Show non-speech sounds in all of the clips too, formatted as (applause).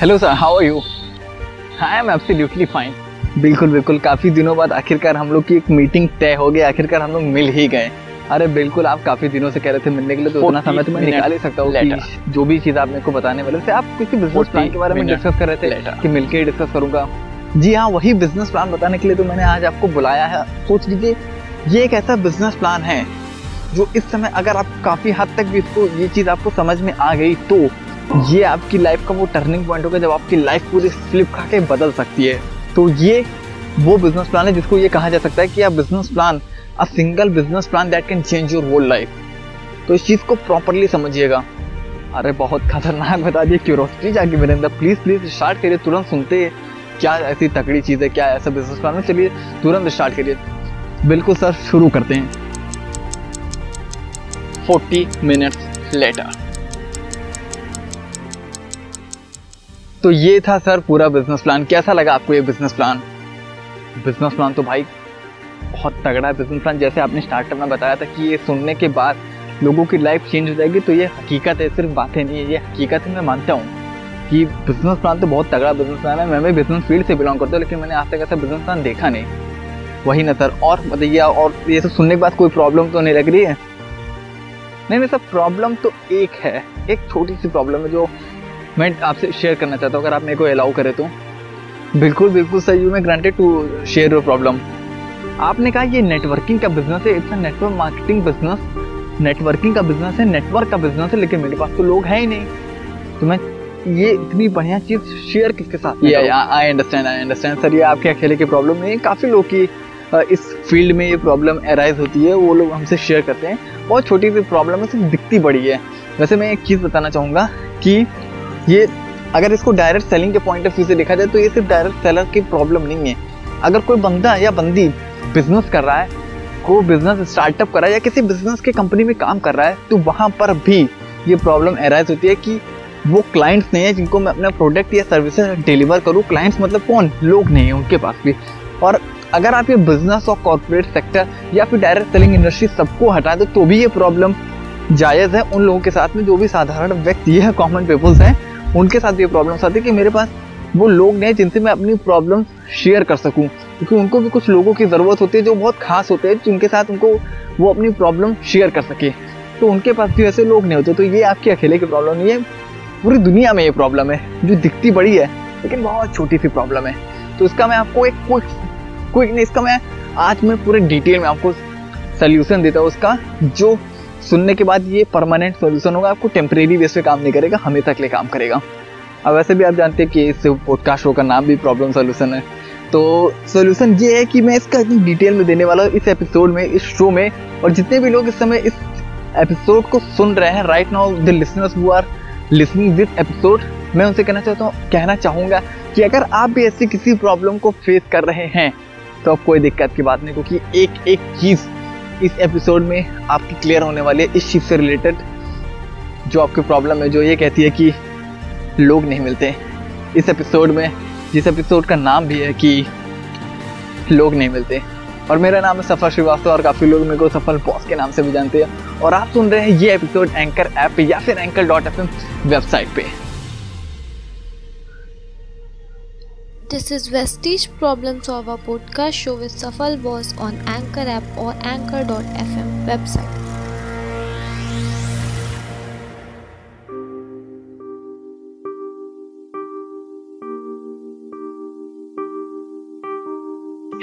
Hello sir how are you I am absolutely fine बिल्कुल बिल्कुल। काफ़ी दिनों बाद आखिरकार हम लोग की एक मीटिंग तय हो गई। आखिरकार हम लोग मिल ही गए। अरे बिल्कुल आप काफ़ी दिनों से कह रहे थे मिलने के लिए तो उतना समय तो मैं निकाल ही सकता हूँ कि जो भी चीज़ आप मेरे को बताने वाले थे आप किसी बिज़नेस प्लान के बारे में डिस्कस कर रहे थे कि मिलके डिस्कस करूँगा। जी हाँ वही बिज़नेस प्लान बताने के लिए तो मैंने आज आपको बुलाया है। सोच लीजिए ये एक ऐसा बिज़नेस प्लान है जो इस समय अगर आप काफ़ी हद तक भी इसको ये चीज़ आपको समझ में आ गई तो ये आपकी लाइफ का वो टर्निंग पॉइंट होगा जब आपकी लाइफ पूरी फ्लिप खा के बदल सकती है। तो ये वो बिज़नेस प्लान है जिसको ये कहा जा सकता है कि आप business plan a single business plan that can change your whole life तो इस चीज़ को प्रॉपरली समझिएगा। अरे, बहुत खतरनाक बता दिए क्यूरोसिटी जाके मेरे अंदर। प्लीज़ प्लीज़ स्टार्ट करिए, तुरंत सुनते क्या ऐसी तकड़ी चीज़ है, क्या ऐसा बिज़नेस प्लान है। चलिए, तुरंत स्टार्ट करिए। बिल्कुल सर, शुरू करते हैं। Forty minutes later. तो ये था सर पूरा बिज़नेस प्लान कैसा लगा आपको ये बिज़नेस प्लान बिज़नेस प्लान तो भाई बहुत तगड़ा है। बिज़नेस प्लान जैसे आपने स्टार्टअप में बताया था कि ये सुनने के बाद लोगों की लाइफ चेंज हो जाएगी तो ये हकीकत है, सिर्फ़ बातें नहीं है। ये हकीकत है, मैं मानता हूँ कि बिज़नेस प्लान तो बहुत तगड़ा बिज़नेस प्लान है। मैं भी बिज़नेस फ़ील्ड से बिलोंग करता हूँ, लेकिन मैंने आज तक ऐसा बिज़नेस प्लान देखा नहीं। वही ना सर, और बताइए और ये सब सुनने के बाद कोई प्रॉब्लम तो नहीं लग रही है? नहीं नहीं सर प्रॉब्लम तो एक है। एक छोटी सी प्रॉब्लम है जो मैं आपसे शेयर करना चाहता हूँ अगर आप मेरे को अलाउ करें तो। बिल्कुल बिल्कुल sir you may granted to share your problem आपने कहा ये नेटवर्किंग का बिज़नेस है it's network marketing business networking का बिज़नेस है नेटवर्क का बिज़नेस है लेकिन मेरे पास तो लोग है ही नहीं। तो मैं ये इतनी बढ़िया चीज़ शेयर किसके साथ I understand I understand sir ये आपके अकेले की प्रॉब्लम है। काफ़ी लोग की इस फ़ील्ड में ये प्रॉब्लम अराइज होती है वो लोग हमसे शेयर करते हैं। बहुत छोटी सी प्रॉब्लम है सिर्फ़ दिखती बड़ी है। वैसे मैं एक चीज़ बताना चाहूँगा कि ये, अगर इसको डायरेक्ट सेलिंग के पॉइंट ऑफ़ व्यू से देखा जाए तो ये सिर्फ़ डायरेक्ट सेलर की प्रॉब्लम नहीं है। अगर कोई बंदा या बंदी बिज़नेस कर रहा है, को बिज़नेस स्टार्टअप कर रहा है या किसी बिज़नेस के कंपनी में काम कर रहा है तो वहाँ पर भी ये प्रॉब्लम एराइज होती है कि वो क्लाइंट्स नहीं है जिनको मैं अपना प्रोडक्ट या सर्विसेज़ डिलीवर करूँ। क्लाइंट्स मतलब कौन? लोग नहीं हैं उनके पास भी। और अगर आप ये बिज़नेस और कॉरपोरेट सेक्टर या फिर डायरेक्ट सेलिंग इंडस्ट्री सबको हटा दो तो भी ये प्रॉब्लम जायज़ है उन लोगों के साथ में, जो भी साधारण व्यक्ति है कॉमन पीपल्स हैं। उनके साथ ये प्रॉब्लम्स आती कि मेरे पास वो लोग नहीं जिनसे मैं अपनी प्रॉब्लम शेयर कर सकूँ। क्योंकि उनको भी कुछ लोगों की ज़रूरत होती है जो बहुत खास होते हैं, जिनके साथ उनको वो अपनी प्रॉब्लम शेयर कर सके। तो उनके पास भी ऐसे लोग नहीं होते तो ये आपकी अकेले की प्रॉब्लम नहीं है। पूरी दुनिया में ये प्रॉब्लम है, जो दिखती बड़ी है, लेकिन बहुत छोटी सी प्रॉब्लम है। तो इसका मैं आपको एक क्विक क्विक नहीं, इसका मैं आज मैं पूरे डिटेल में आपको सल्यूशन देता हूँ। उसका जो सुनने के बाद ये परमानेंट सोल्यूशन होगा, आपको टेम्परेरी बेस पे काम नहीं करेगा हमेशा के लिए काम करेगा। अब वैसे भी आप जानते हैं कि इस पॉडकास्ट शो का नाम भी प्रॉब्लम सोल्यूशन है। तो सोल्यूशन ये है कि मैं इसका इतनी डिटेल में देने वाला हूँ इस एपिसोड में, इस शो में, और जितने भी लोग इस समय इस एपिसोड को सुन रहे हैं right now the listeners who are listening this episode मैं उनसे कहना चाहता हूँ, कहना चाहूँगा कि अगर आप भी ऐसी किसी प्रॉब्लम को फेस कर रहे हैं तो अब कोई दिक्कत की बात नहीं, क्योंकि एक एक चीज़ इस एपिसोड में आपकी क्लियर होने वाली है इस चीज़ से रिलेटेड जो आपकी प्रॉब्लम है, जो ये कहती है कि लोग नहीं मिलते। इस एपिसोड में, जिस एपिसोड का नाम भी है कि लोग नहीं मिलते। और मेरा नाम है सफ़र श्रीवास्तव और काफ़ी लोग मेरे को सफल बॉस के नाम से भी जानते हैं। और आप सुन रहे हैं ये एपिसोड एंकर ऐप पे या फिर एंकर डॉट एफ़ वेबसाइट पे। This is Vestige Problem Solver podcast. Show with Safal Boss on Anchor app or anchor.fm website.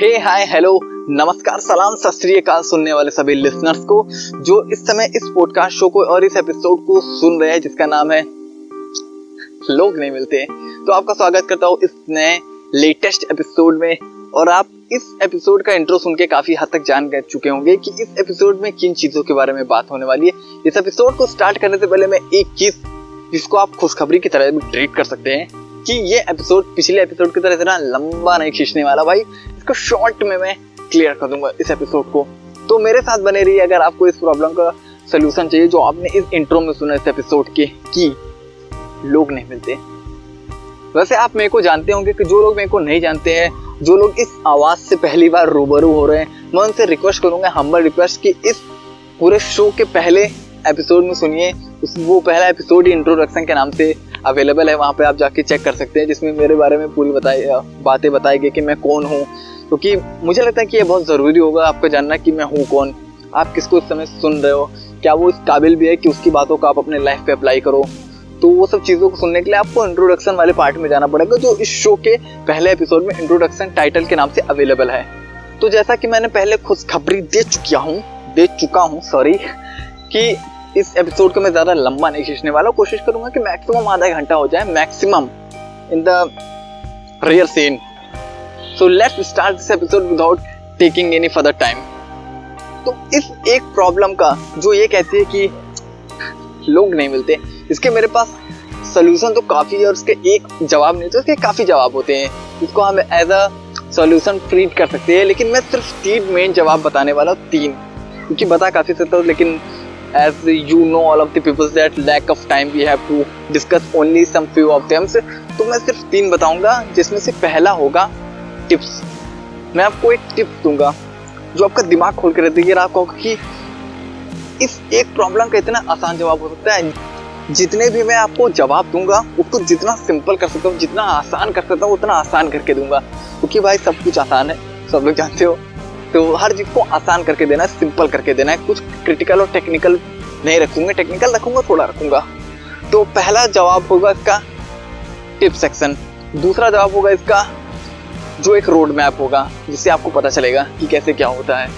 Hey hi hello नमस्कार, सलाम सत सुनने वाले सभी लिसनर्स को, जो इस समय इस पॉडकास्ट शो को और इस एपिसोड को सुन रहे हैं, जिसका नाम है, लोग नहीं मिलते। तो आपका स्वागत करता हूँ इस नए लेटेस्ट एपिसोड में, और आप इस एपिसोड का इंट्रो सुन के काफ़ी हद तक जान गए चुके होंगे कि इस एपिसोड में किन चीज़ों के बारे में बात होने वाली है। इस एपिसोड को स्टार्ट करने से पहले मैं एक चीज़ जिसको आप खुशखबरी की तरह भी ट्रीट कर सकते हैं कि ये एपिसोड पिछले एपिसोड की तरह इतना लंबा नहीं खींचने वाला भाई। इसको शॉर्ट में मैं क्लियर कर दूँगा इस एपिसोड को। तो मेरे साथ बने रही अगर आपको इस प्रॉब्लम का सोल्यूशन चाहिए, जो आपने इस इंट्रो में सुना इस एपिसोड के, कि लोग नहीं मिलते। वैसे आप मेरे को जानते होंगे कि जो लोग मेरे को नहीं जानते हैं, जो लोग इस आवाज़ से पहली बार रूबरू हो रहे हैं, मैं उनसे रिक्वेस्ट करूँगा हम्बल रिक्वेस्ट कि इस पूरे शो के पहले एपिसोड में सुनिए। उस वो पहला एपिसोड ही इंट्रोडक्शन के नाम से अवेलेबल है, वहाँ पे आप जाके चेक कर सकते हैं, जिसमें मेरे बारे में पूरी बताई, बातें बताई गई कि मैं कौन हूँ। क्योंकि तो मुझे लगता है कि ये बहुत ज़रूरी होगा आपको जानना कि मैं हूँ कौन। आप किसको इस समय सुन रहे हो? क्या वो इस काबिल भी है कि उसकी बातों को आप अपने लाइफ पे अप्लाई करो? तो वो सब चीज़ों को सुनने के लिए आपको इंट्रोडक्शन वाले पार्ट में जाना पड़ेगा, जो इस शो के पहले एपिसोड में इंट्रोडक्शन टाइटल के नाम से अवेलेबल है। तो जैसा कि मैंने पहले खुशखबरी दे चुकिया हूँ, दे चुका हूँ सॉरी कि इस एपिसोड को मैं ज़्यादा लंबा नहीं खींचने वाला। कोशिश करूँगा कि मैक्सिमम आधा घंटा हो जाए maximum in the rare scene so let's start this episode without taking any further time तो इस एक प्रॉब्लम का, जो ये कहती है कि लोग नहीं मिलते इसके मेरे पास सोल्यूशन तो काफ़ी है और उसके एक जवाब नहीं तो उसके काफ़ी जवाब होते हैं। इसको हम एज अ सोल्यूशन ट्रीट कर सकते हैं, लेकिन मैं सिर्फ़ तीन मेन जवाब बताने वाला हूँ, तीन। क्योंकि बता काफ़ी सकता हूँ लेकिन as you know all of the people that lack of time, we have to discuss only some few of them तो मैं सिर्फ़ तीन बताऊँगा, जिसमें से पहला होगा टिप्स मैं आपको एक टिप दूँगा, जो आपका दिमाग खोल कर देगी आपको कि इस एक प्रॉब्लम का इतना आसान जवाब हो सकता है। जितने भी मैं आपको जवाब दूँगा उसको जितना सिंपल कर सकता हूँ, जितना आसान कर सकता हूँ, उतना आसान करके दूँगा। क्योंकि भाई सब कुछ आसान है, सब लोग जानते हो। तो हर चीज़ को आसान करके देना है सिंपल करके देना है। कुछ क्रिटिकल और टेक्निकल नहीं रखूँगा टेक्निकल रखूँगा, थोड़ा रखूँगा। तो पहला जवाब होगा इसका टिप सेक्शन दूसरा जवाब होगा इसका जो एक रोड मैप होगा, जिससे आपको पता चलेगा कि कैसे क्या होता है।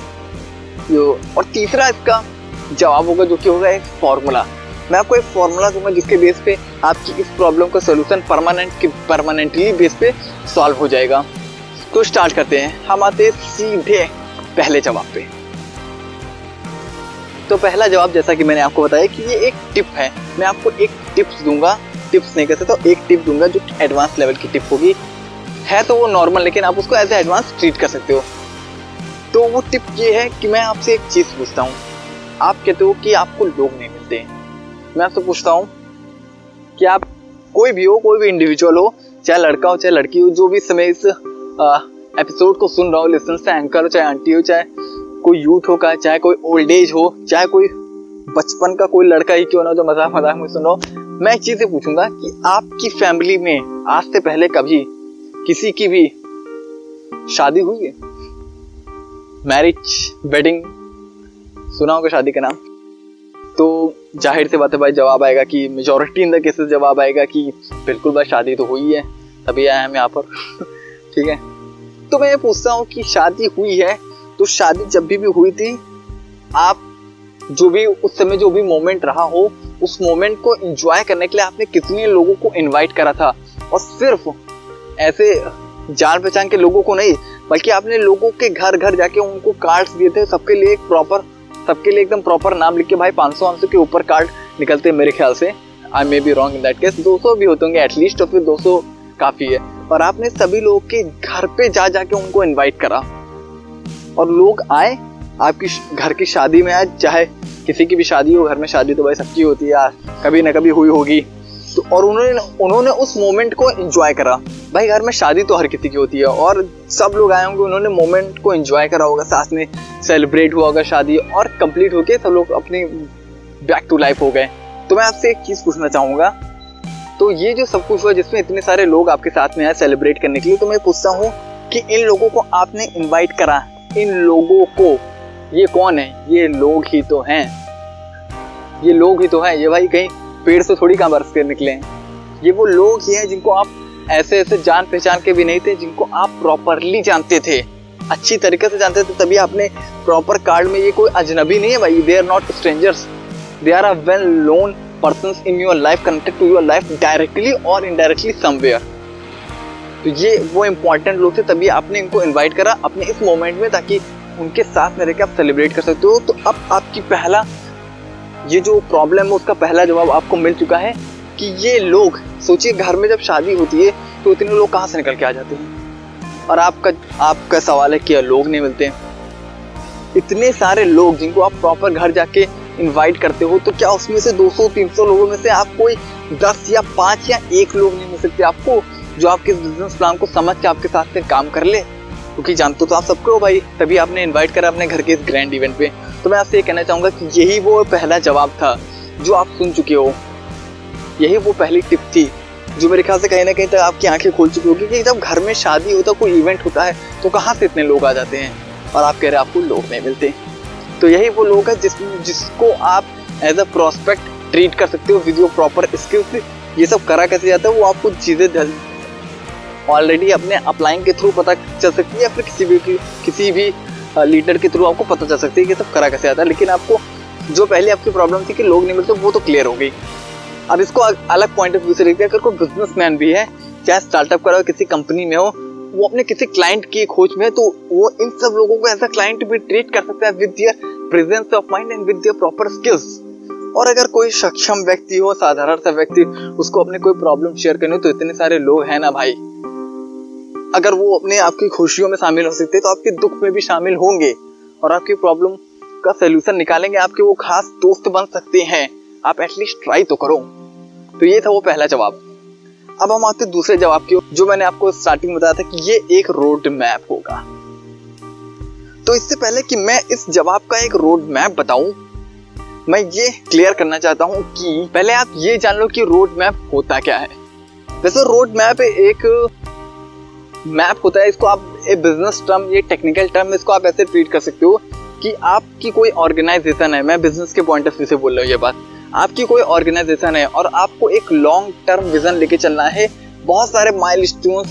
जो और तीसरा इसका जवाब होगा जो कि होगा एक फॉर्मूला मैं आपको एक फॉर्मूला दूँगा जिसके बेस पे आपकी इस प्रॉब्लम का सोल्यूशन परमानेंट की परमानेंटली बेस पे सॉल्व हो जाएगा। तो स्टार्ट करते हैं। हम आते हैं सीधे पहले जवाब पे। तो पहला जवाब जैसा कि मैंने आपको बताया कि ये एक टिप है। मैं आपको एक टिप्स दूँगा। टिप्स नहीं कहते तो एक टिप दूँगा जो एडवांस लेवल की टिप होगी। है तो वो नॉर्मल लेकिन आप उसको एज ए एडवांस ट्रीट कर सकते हो। तो वो टिप ये है कि मैं आपसे एक चीज़ पूछता हूँ। आप कहते हो कि आपको लोग नहीं मिलते। मैं आपसे पूछता हूँ कि आप कोई भी हो, कोई भी इंडिविजुअल हो, चाहे लड़का हो, चाहे लड़की हो, जो भी समय इस एपिसोड को सुन रहा हो लिसन से एंकर हो, चाहे आंटी हो, चाहे कोई यूथ हो का, चाहे कोई ओल्ड एज हो, चाहे कोई बचपन का कोई लड़का ही क्यों ना जो मज़ाक मज़ाक में सुन रहा हो, मैं एक चीज़ से पूछूँगा कि आपकी फैमिली में आज से पहले कभी किसी की भी शादी हुई है? मैरिज वेडिंग सुना होगा शादी का नाम। तो ज़ाहिर से बात है भाई जवाब आएगा कि मेजोरिटी इन द केसेस जवाब आएगा कि बिल्कुल भाई शादी तो हुई है तभी आया हम यहाँ पर। (laughs) ठीक है? तो मैं ये पूछता हूँ कि शादी हुई है तो शादी जब भी, भी हुई थी आप जो भी उस समय जो भी मोमेंट रहा हो उस मोमेंट को एंजॉय करने के लिए आपने कितने लोगों को इनवाइट करा था? और सिर्फ़ ऐसे जान पहचान के लोगों को नहीं बल्कि आपने लोगों के घर घर जाके उनको कार्ड्स दिए थे सबके लिए एक प्रॉपर सबके लिए एकदम प्रॉपर नाम लिख के भाई पाँच सौ के ऊपर कार्ड निकलते हैं मेरे ख्याल से। I may be wrong in that case 200 भी होते होंगे एटलीस्ट और फिर 200 काफ़ी है। और आपने सभी लोग के घर पे जा जाके उनको इनवाइट करा। और लोग आए, आपकी घर की शादी में आए, चाहे किसी की भी शादी हो, घर में शादी तो भाई सबकी होती है यार। कभी ना कभी हुई होगी। तो और उन्होंने उन्होंने उस मोमेंट को एंजॉय करा। भाई घर में शादी तो हर किसी की होती है और सब लोग आए होंगे, उन्होंने मोमेंट को एंजॉय करा होगा, साथ में सेलिब्रेट हुआ होगा शादी और कंप्लीट होके सब लोग अपनी बैक टू लाइफ हो गए। तो मैं आपसे एक चीज़ पूछना चाहूँगा। तो ये जो सब कुछ हुआ जिसमें इतने सारे लोग आपके साथ में आए सेलिब्रेट करने के लिए तो मैं पूछता हूँ कि इन लोगों को आपने इनवाइट करा? इन लोगों को? ये कौन है? ये लोग ही तो हैं। ये लोग ही तो हैं। ये भाई कहीं पेड़ से थोड़ी कहाँ बरस के निकले हैं। ये वो लोग ही हैं जिनको आप ऐसे ऐसे जान पहचान के भी नहीं थे, जिनको आप प्रॉपरली जानते थे। अच्छी तरीके से जानते थे, तभी आपने प्रॉपर कार्ड में ये कोई अजनबी नहीं है भाई। They are not strangers they are a well known person in your life connected to your life directly और इनडायरेक्टली समवेयर तो ये वो इंपॉर्टेंट लोग थे, तभी आपने इनको इनवाइट करा अपने इस मोमेंट में, ताकि उनके साथ में रह आप सेलिब्रेट कर सकते हो। तो अब आपकी पहला ये जो प्रॉब्लम है, उसका पहला जवाब आपको मिल चुका है कि ये लोग, सोचिए घर में जब शादी होती है तो इतने लोग कहाँ से निकल के आ जाते हैं? और आपका आपका सवाल है कि लोग नहीं मिलते इतने सारे लोग जिनको आप प्रॉपर घर जाके इनवाइट करते हो तो क्या उसमें से 200-300 लोगों में से आप कोई 10 या 5 या एक लोग नहीं मिल सकते? आपको जो आपके बिज़नेस प्लान को समझ के आपके साथ में काम कर ले। क्योंकि जानते तो आप सबको हो भाई, तभी आपने इनवाइट करा अपने घर के इस ग्रैंड इवेंट पे। तो मैं आपसे ये कहना चाहूँगा कि यही वो पहला जवाब था जो आप सुन चुके हो। यही वो पहली टिप थी जो मेरे ख्याल से कहीं ना कहीं तक आपकी आँखें खोल चुकी होगी कि जब घर में शादी होता, कोई इवेंट होता है तो कहाँ से इतने लोग आ जाते हैं? और आप कह रहे आपको लोग नहीं मिलते। तो यही वो लोग है जिस, जिसको आप एज अ प्रोस्पेक्ट ट्रीट कर सकते हो विद योर प्रॉपर स्किल्स ये सब करा कैसे जाता है? वो आपको चीज़ें ऑलरेडी अपने अप्लाइंग के थ्रू पता चल सकती है या फिर किसी भी किसी भी लीडर के थ्रू आपको पता चल सकती है कि सब करा कैसे आता है। लेकिन आपको जो पहले आपकी प्रॉब्लम थी कि लोग नहीं मिलते, वो तो क्लियर हो गई। अब इसको अलग पॉइंट ऑफ़ व्यू से देखते हैं। अगर कोई बिजनेसमैन भी है, चाहे स्टार्टअप करा हो, किसी कंपनी में हो, वो अपने किसी क्लाइंट की खोज में है तो वो इन सब लोगों को अ क्लाइंट भी ट्रीट कर सकता है with their presence of mind and with proper skills और अगर कोई सक्षम व्यक्ति हो, साधारण सा व्यक्ति, उसको अपने कोई प्रॉब्लम शेयर करनी हो तो इतने सारे लोग हैं ना भाई। अगर वो अपने आपकी खुशियों में शामिल हो सकते तो आपके दुख में भी शामिल होंगे और आपकी प्रॉब्लम का सोल्यूशन निकालेंगे, आपके वो खास दोस्त बन सकते हैं। आप एटलीस्ट ट्राई तो करो। तो ये था वो पहला जवाब। अब हम आते दूसरे जवाब की जो मैंने आपको स्टार्टिंग बताया था कि ये एक रोड मैप होगा। तो इससे पहले कि मैं इस जवाब का एक रोड मैप बताऊँ, मैं ये क्लियर करना चाहता हूँ कि पहले आप ये जान लो कि रोड मैप होता क्या है। वैसे रोड मैप एक मैप होता है इसको आप एक बिज़नेस टर्म ये टेक्निकल टर्म इसको आप ऐसे ट्रीट कर सकते हो कि आपकी कोई ऑर्गेनाइजेशन है, मैं बिज़नेस के पॉइंट ऑफ़ व्यू से बोल रहा हूँ ये बात, आपकी कोई ऑर्गेनाइजेशन है और आपको एक लॉन्ग टर्म विजन लेके चलना है, बहुत सारे माइल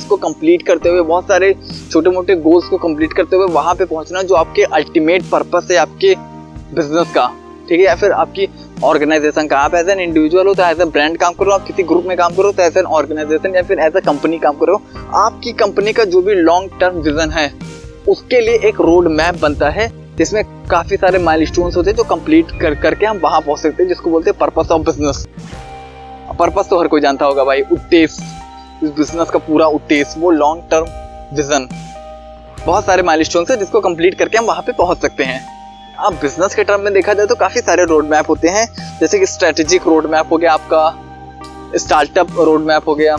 को कंप्लीट करते हुए, बहुत सारे छोटे मोटे गोल्स को कंप्लीट करते हुए वहाँ पे पहुँचना जो आपके अल्टीमेट पर्पस है, आपके बिज़नेस का। ठीक है, या फिर आपकी ऑर्गेनाइजेशन का आप एज एन इंडिविजुअल हो तो एज ए ब्रांड काम करो, आप किसी ग्रुप में काम करो तो एज एन ऑर्गेनाइजेशन या फिर एज ए कंपनी काम करो। आपकी कंपनी का जो भी लॉन्ग टर्म विजन है, उसके लिए एक रोड मैप बनता है, जिसमें काफ़ी सारे माइल होते हैं जो कंप्लीट कर, करके हम वहाँ पहुँच सकते हैं, जिसको बोलते हैं पर्पस ऑफ़ बिज़नेस पर्पस तो हर कोई जानता होगा भाई, उद्देश्य। इस बिज़नेस का पूरा उद्देश्य, वो लॉन्ग टर्म विजन बहुत सारे माइल है जिसको कंप्लीट करके हम वहाँ पे पहुँच सकते हैं। अब बिज़नेस के टर्म में देखा जाए तो काफ़ी सारे रोड मैप होते हैं। जैसे कि स्ट्रेटेजिक रोड मैप हो गया आपका स्टार्टअप रोड मैप हो गया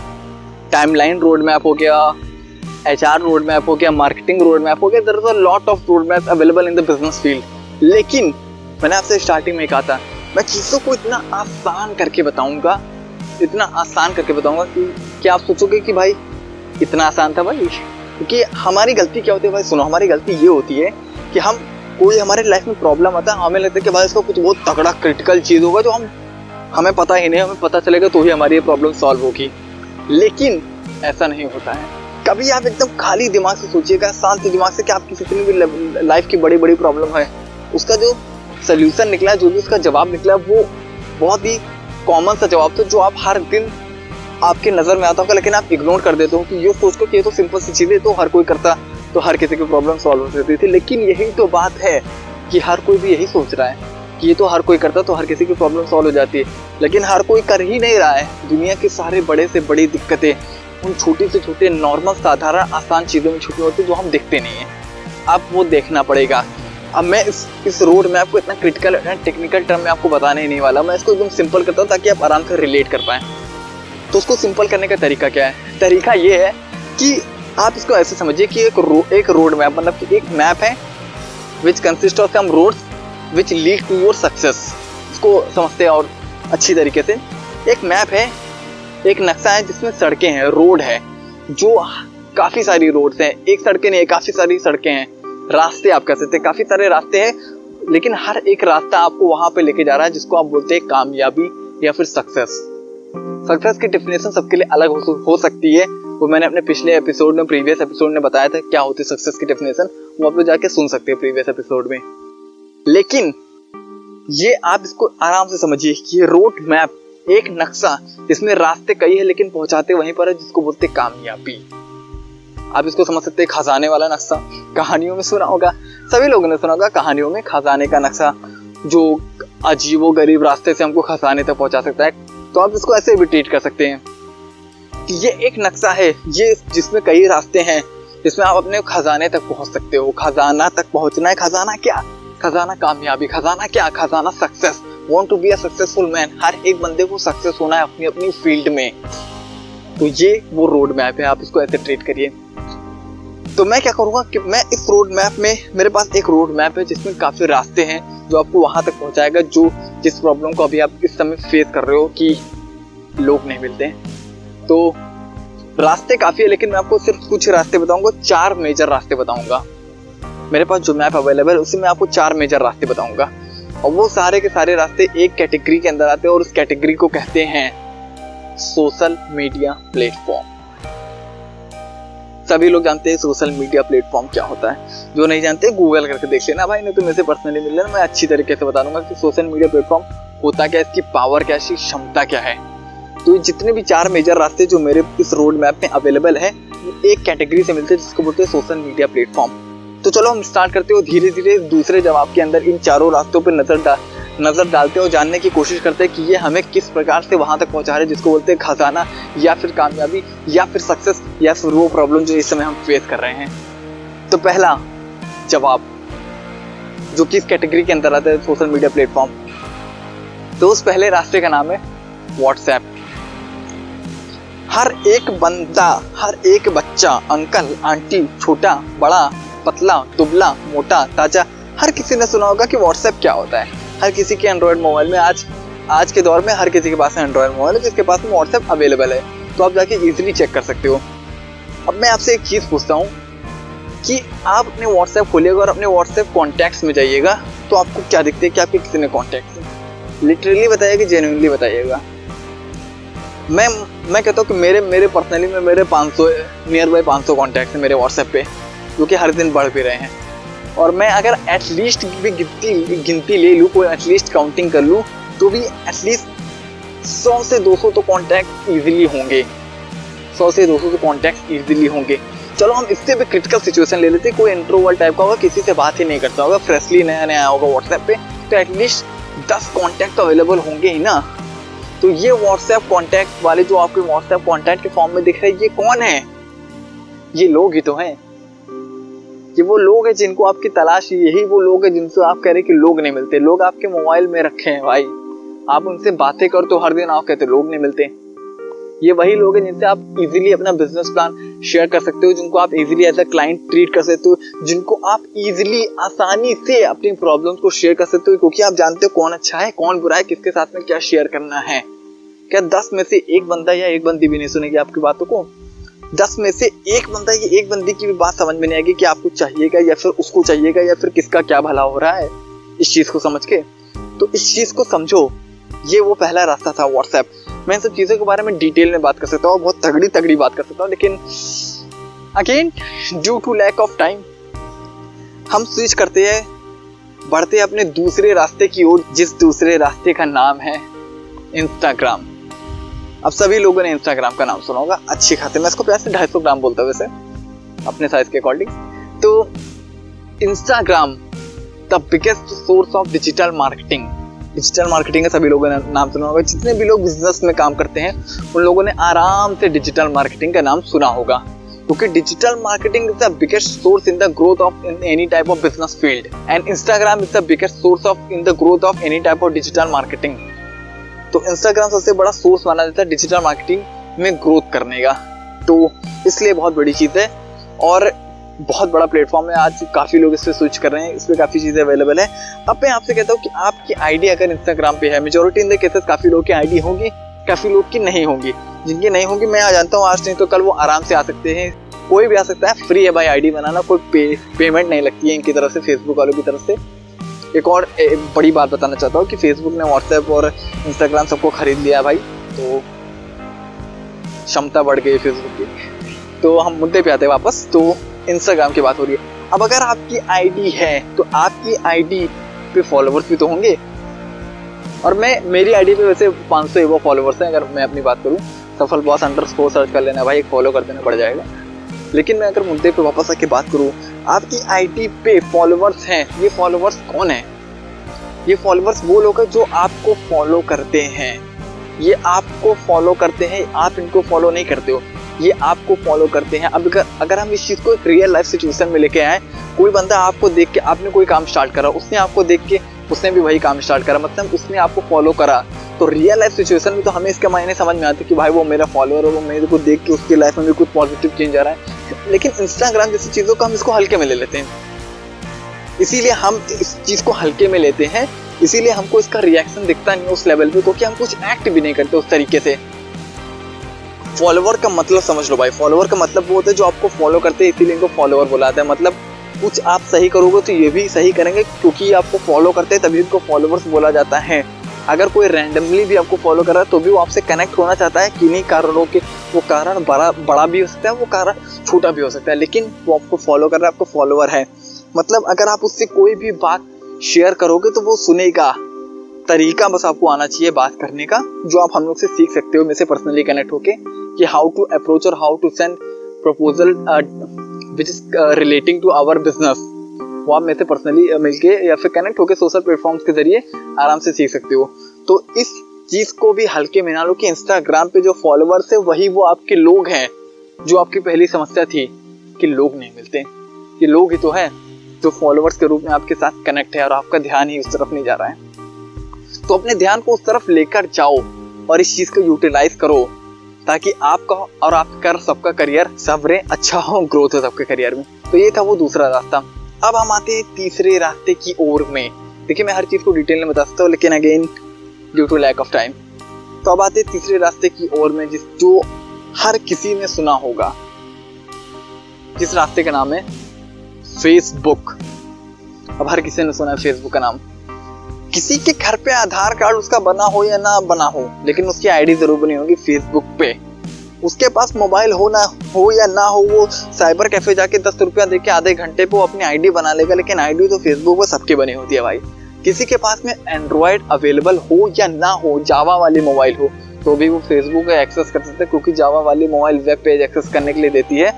टाइमलाइन रोड मैप हो गया एच आर रोड मैप हो गया मार्केटिंग रोड मैप हो गया there is a lot of road map available in the business field लेकिन, मैंने आपसे स्टार्टिंग में कहा था, मैं चीज़ों को इतना आसान करके बताऊँगा, इतना आसान करके बताऊँगा कि क्या आप सोचोगे कि भाई, इतना आसान था भाई? क्योंकि हमारी गलती क्या होती है भाई? सुनो, हमारी गलती ये होती है कि हम कोई हमारे लाइफ में प्रॉब्लम आता है, हमें लगता है कि भाई इसका कुछ बहुत तगड़ा क्रिटिकल चीज़ होगा जो हम, हमें पता ही नहीं, हमें पता चलेगा तो ही हमारी ये प्रॉब्लम सॉल्व होगी। लेकिन ऐसा नहीं होता है। कभी आप एकदम खाली दिमाग से सोचिएगा, शांत दिमाग से कि आपकी जितनी भी लाइफ की बड़ी बड़ी प्रॉब्लम है, उसका जो सोल्यूशन निकला है जो भी उसका जवाब निकला, वो बहुत ही कॉमन सा जवाब था, जो आप हर दिन आपके नज़र में आता होगा, लेकिन आप इग्नोर कर देते हो कि ये सोच कर कि ये तो सिंपल सी चीज़ तो हर कोई करता तो हर किसी की प्रॉब्लम सॉल्व हो सकती थी। लेकिन यही तो बात है कि हर कोई भी यही सोच रहा है कि ये तो हर कोई करता तो हर किसी की प्रॉब्लम सॉल्व हो जाती। है लेकिन हर कोई कर ही नहीं रहा है। दुनिया के सारे बड़े से बड़ी दिक्कतें, उन छोटी से छोटे नॉर्मल साधारण, आसान चीज़ों में छुपी होती है जो हम देखते नहीं हैं। अब वो देखना पड़ेगा। अब मैं इस इस रोड में आपको इतना क्रिटिकल टेक्निकल टर्म में आपको बताने ही नहीं वाला। मैं इसको एकदम सिंपल करता हूँ ताकि आप आराम से रिलेट कर पाएँ। तो उसको सिंपल करने का तरीका क्या है? तरीका ये है कि आप इसको ऐसे समझिए कि एक रो, एक रोड मैप मतलब कि एक मैप है which consist of some roads which lead to your success इसको समझते हैं और अच्छी तरीके से। एक मैप है एक नक्शा है जिसमें सड़कें हैं रोड है जो काफ़ी सारी रोड्स हैं। एक सड़कें नहीं काफ़ी सारी सड़कें हैं। रास्ते आप कह सकते हैं काफ़ी सारे रास्ते हैं लेकिन हर एक रास्ता आपको वहाँ पे लेके जा रहा है जिसको आप बोलते हैं कामयाबी या फिर सक्सेस सक्सेस की डेफिनेशन सबके लिए अलग हो, हो सकती है। वो मैंने अपने पिछले एपिसोड में प्रीवियस एपिसोड में बताया था क्या होती है सक्सेस की डेफिनेशन वो आप लोग जाके सुन सकते हैं प्रीवियस एपिसोड में। लेकिन ये आप इसको आराम से समझिए कि रोड मैप एक नक्शा जिसमें रास्ते कई है लेकिन पहुंचाते वहीं पर है जिसको बोलते कामयाबी। आप इसको समझ सकते हैं खजाने वाला नक्शा कहानियों में सुना होगा। सभी लोगों ने सुना होगा कहानियों में खजाने का नक्शा जो अजीबो गरीब रास्ते से हमको खजाने तक पहुँचा सकता है। तो आप इसको ऐसे भी ट्रीट कर सकते हैं। कि ये एक नक्शा है, ये जिसमें कई रास्ते हैं, जिसमें आप अपने खजाने तक पहुँच सकते हो। खजाना तक पहुँचना है, खजाना क्या? खजाना कामयाबी, खजाना क्या? खजाना success want to be a successful man हर एक बंदे को सक्सेस होना है अपनी अपनी फ़ील्ड में। तो ये वो रोड मैप है, आप इसको ऐसे ट्रीट करिए। तो मैं क्या करूँगा कि मैं इस रोड मैप में, मेरे पास एक रोड मैप है जिसमें काफ़ी रास्ते हैं जो आपको वहाँ तक पहुंचाएगा, जो जिस प्रॉब्लम को अभी आप इस समय फेस कर रहे हो कि लोग नहीं मिलते हैं। तो रास्ते काफ़ी है, लेकिन मैं आपको सिर्फ़ कुछ रास्ते बताऊँगा, चार मेजर रास्ते बताऊँगा। मेरे पास जो मैप अवेलेबल है उसमें मैं आपको चार मेजर रास्ते बताऊँगा। और वो सारे के सारे रास्ते एक कैटेगरी के अंदर आते हैं और उस कैटेगरी को कहते हैं सोशल मीडिया प्लेटफॉर्म सभी लोग जानते हैं सोशल मीडिया प्लेटफॉर्म क्या होता है। जो नहीं जानते गूगल करके देख लेना। भाई, नहीं तो मेरे से पर्सनली मिल लेना। मैं अच्छी तरीके से बता दूँगा कि सोशल मीडिया प्लेटफॉर्म होता क्या इसकी पावर क्या इसकी क्षमता क्या है। तो जितने भी चार मेजर रास्ते जो मेरे इस रोड मैप में अवेलेबल है एक कैटेगरी से मिलते हैं, जिसको बोलते हैं सोशल मीडिया प्लेटफॉर्म तो चलो हम स्टार्ट करते हो धीरे धीरे दूसरे जवाब के अंदर इन चारों रास्तों पर नज़र डाल नज़र डालते और जानने की कोशिश करते हैं कि ये हमें किस प्रकार से वहाँ तक पहुँचा रहे हैं, जिसको बोलते हैं खजाना, या फिर कामयाबी, या फिर सक्सेस या फिर वो प्रॉब्लम जो इस समय हम फेस कर रहे हैं। तो पहला जवाब, जो किस कैटेगरी के अंदर आता है सोशल मीडिया प्लेटफॉर्म तो उस पहले रास्ते का नाम है व्हाट्सएप हर एक बंदा, हर एक बच्चा अंकल आंटी छोटा, बड़ा, पतला, दुबला, मोटा, ताज़ा, हर किसी ने सुना होगा कि व्हाट्सएप क्या होता है। हर किसी के एंड्रॉयड मोबाइल में। आज आज के दौर में हर किसी के पास एंड्रॉयड मोबाइल है, जिसके पास व्हाट्सएप अवेलेबल है। तो आप जाके इजीली चेक कर सकते हो। अब मैं आपसे एक चीज़ पूछता हूँ कि आप अपने व्हाट्सएप खोलिएगा और अपने व्हाट्सएप कॉन्टैक्ट्स में जाइएगा तो आपको क्या दिखते हैं कि आपके किसी ने कॉन्टैक्ट लिटरली बताइएगा जेन्यूनली बताइएगा। मैं मैं कहता हूँ कि मेरे मेरे पर्सनली में मेरे 500 नियर बाई 500 कॉन्टैक्ट हैं मेरे व्हाट्सएप पे, जो कि हर दिन बढ़ भी रहे हैं। और मैं अगर एटलीस्ट भी गिनती गिनती ले लूँ, कोई एटलीस्ट काउंटिंग कर लूँ तो भी एटलीस्ट सौ से दो सौ तो कॉन्टैक्ट ईजिली होंगे। सौ से दो सौ तो कॉन्टैक्ट ईजिली होंगे। चलो, हम इससे भी क्रिटिकल सिचुएशन ले लेते कोई इंट्रोवर्ल टाइप का होगा, किसी से बात ही नहीं करता होगा। फ्रेशली नया नया होगा व्हाट्सएप पे तो एटलीस्ट दस कॉन्टैक्ट तो अवेलेबल होंगे ही ना। तो ये व्हाट्सएप कॉन्टैक्ट वाले जो आपके व्हाट्सएप कॉन्टैक्ट के फॉर्म में दिख रहे हैं, ये कौन है? ये लोग ही तो हैं। ये वो लोग हैं जिनको आपकी तलाश यही वो लोग हैं जिनसे आप कह रहे कि लोग नहीं मिलते। लोग आपके मोबाइल में रखे हैं भाई। आप उनसे बातें कर तो हर दिन आप कहते लोग नहीं मिलते। ये वही लोग हैं जिनसे आप इजीली अपना बिज़नेस प्लान शेयर कर सकते हो, जिनको आप easily as a client treat कर सकते हो, जिनको आप इजीली आसानी से अपनी प्रॉब्लम्स को शेयर कर सकते हो, क्योंकि आप जानते हो कौन अच्छा है, कौन बुरा है, किसके साथ में क्या शेयर करना है। क्या दस में से एक बंदा या एक बंदी भी नहीं सुनेगी आपकी बातों को? दस में से एक बंदा ये एक बंदी की भी बात समझ में नहीं आएगी कि आपको चाहिएगा या फिर उसको चाहिएगा या फिर किसका क्या भला हो रहा है इस चीज़ को समझ के। तो इस चीज़ को समझो। ये वो पहला रास्ता था व्हाट्सएप मैं इन सब चीज़ों के बारे में डिटेल में बात कर सकता हूँ, बहुत तगड़ी तगड़ी बात कर सकता हूँ, लेकिन again due to lack of time हम स्विच करते हैं, बढ़ते अपने दूसरे रास्ते की ओर, जिस दूसरे रास्ते का नाम है इंस्टाग्राम अब सभी लोगों ने इंस्टाग्राम का नाम सुना होगा, अच्छी खाते मैं इसको प्यार से ढाई सौ ग्राम बोलता वैसे, अपने साइज़ के अकॉर्डिंग तो Instagram the biggest source of digital marketing digital marketing का सभी लोगों ने नाम सुना होगा। जितने भी लोग बिज़नेस में काम करते हैं, उन लोगों ने आराम से डिजिटल मार्केटिंग का नाम सुना होगा। क्योंकि digital marketing is the biggest source in the growth of in any type of business field and Instagram is the biggest source of in the growth of any type of digital marketing तो Instagram सबसे बड़ा source माना जाता है digital marketing में growth करने का। तो इसलिए बहुत बड़ी चीज़ है और बहुत बड़ा प्लेटफॉर्म है। आज काफ़ी लोग इस पर स्विच कर रहे हैं इस पर काफ़ी चीज़ें अवेलेबल है। अब मैं आपसे कहता हूँ कि आपकी आईडी अगर इंस्टाग्राम पे है मेजोरिटी इन द केसेस काफ़ी लोग की आईडी होगी काफ़ी लोग की नहीं होंगी। जिनकी नहीं होंगी मैं आ जानता हूँ आज नहीं तो कल वो आराम से आ सकते हैं। कोई भी आ सकता है फ्री है भाई आईडी बनाना कोई पे, पेमेंट नहीं लगती है इनकी तरफ़ से फेसबुक वालों की तरफ़ से। एक और एक बड़ी बात बताना चाहता हूँ कि फेसबुक ने व्हाट्सएप और इंस्टाग्राम सबको खरीद लिया भाई तो क्षमता बढ़ गई फेसबुक की। तो हम मुद्दे पे आते हैं वापस तो इंस्टाग्राम की बात हो रही है। अब अगर आपकी आईडी है तो आपकी आईडी पे फॉलोवर्स भी तो होंगे। और मैं, मेरी आईडी पे वैसे 500 सौ फॉलोवर्स हैं, अगर मैं अपनी बात करूँ। सफल बॉस अंडर सर्च कर लेना भाई, एक फॉलो कर देना पड़ जाएगा। लेकिन मैं अगर मुद्दे पे वापस आके बात करूँ, आपकी आईडी पे फॉलोवर्स हैं, ये फॉलोवर्स कौन है? ये फॉलोवर्स वो लोग हैं जो आपको फॉलो करते हैं। ये आपको फॉलो करते हैं, आप इनको फॉलो नहीं करते हो। ये आपको फॉलो करते हैं। अब अगर अगर हम इस चीज़ को रियल लाइफ सिचुएशन में लेके आए, कोई बंदा आपको देख के आपने कोई काम स्टार्ट करा, उसने आपको देख के उसने भी वही काम स्टार्ट करा मतलब उसने आपको फॉलो करा तो रियल लाइफ सिचुएशन में तो हमें इसके मायने समझ में आते कि भाई वो मेरा फॉलोअर है, वो मेरे को देख के उसकी लाइफ में भी कुछ पॉजिटिव चेंज आ रहा है। लेकिन इंस्टाग्राम जैसी चीज़ों को हम इसको हल्के में ले लेते हैं। इसीलिए हम इस चीज़ को हल्के में लेते हैं। इसीलिए हमको इसका रिएक्शन दिखता नहीं उस लेवल पे, क्योंकि हम कुछ एक्ट भी नहीं करते उस तरीके से। फॉलोवर का मतलब समझ लो भाई फॉलोवर का मतलब वो होता है जो आपको फॉलो करते हैं, इसीलिए इनको फॉलोवर बुलाते हैं। मतलब कुछ आप सही करोगे तो ये भी सही करेंगे, क्योंकि आपको फॉलो करते हैं, तभी उनको फॉलोवर्स बोला जाता है। अगर कोई रैंडमली भी आपको फॉलो कर रहा है तो भी वो आपसे कनेक्ट होना चाहता है किन्हीं कारणों के, वो कारण बड़ा बड़ा भी हो सकता है, वो कारण छोटा भी हो सकता है, लेकिन वो आपको फॉलो कर रहा है, आपको फॉलोवर है। मतलब अगर आप उससे कोई भी बात शेयर करोगे तो वो सुनेगा। तरीका बस आपको आना चाहिए बात करने का, जो आप हम लोग से सीख सकते हो, मेरे से पर्सनली कनेक्ट होके, कि हाउ टू अप्रोच और how to send proposal which is relating to our business वो आप मेरे से पर्सनली मिलके या फिर कनेक्ट होकर सोशल प्लेटफॉर्म्स के ज़रिए आराम से सीख सकते हो। तो इस चीज़ को भी हल्के में ना लो कि इंस्टाग्राम पे जो फॉलोअर्स है, वही वो आपके लोग हैं, जो आपकी पहली समस्या थी कि लोग नहीं मिलते। ये लोग ही तो है, जो फॉलोअर्स के रूप में आपके साथ कनेक्ट है और आपका ध्यान ही उस तरफ़ नहीं जा रहा है। तो अपने ध्यान को उस तरफ़ लेकर जाओ और इस चीज़ को यूटिलाइज करो, ताकि आपका और आपका सबका करियर सबरे अच्छा हो ग्रोथ हो सबके करियर में। तो ये था वो दूसरा रास्ता। अब हम आते हैं तीसरे रास्ते की ओर में। देखिए, मैं हर चीज़ को डिटेल में बता सकता हूँ, लेकिन again due to lack of time तो अब आते हैं तीसरे रास्ते की ओर में, जिस जो हर किसी ने सुना होगा। जिस रास्ते का नाम है फेसबुक अब हर किसी ने सुना है फेसबुक का नाम। किसी के घर पे आधार कार्ड उसका बना हो या ना बना हो, लेकिन उसकी आईडी ज़रूर बनी होगी फेसबुक पे। उसके पास मोबाइल हो ना हो या ना हो, वो साइबर कैफ़े जाके दस रुपया दे के आधे घंटे पे वो अपनी आईडी बना लेगा, लेकिन आईडी तो फेसबुक पर सबके बनी होती है भाई। किसी के पास में एंड्रॉयड अवेलेबल हो या ना हो जावा वाली मोबाइल हो तो भी वो फेसबुक एक्सेस कर सकते हैं, क्योंकि जावा वाली मोबाइल वेब पेज एक्सेस करने के लिए देती है।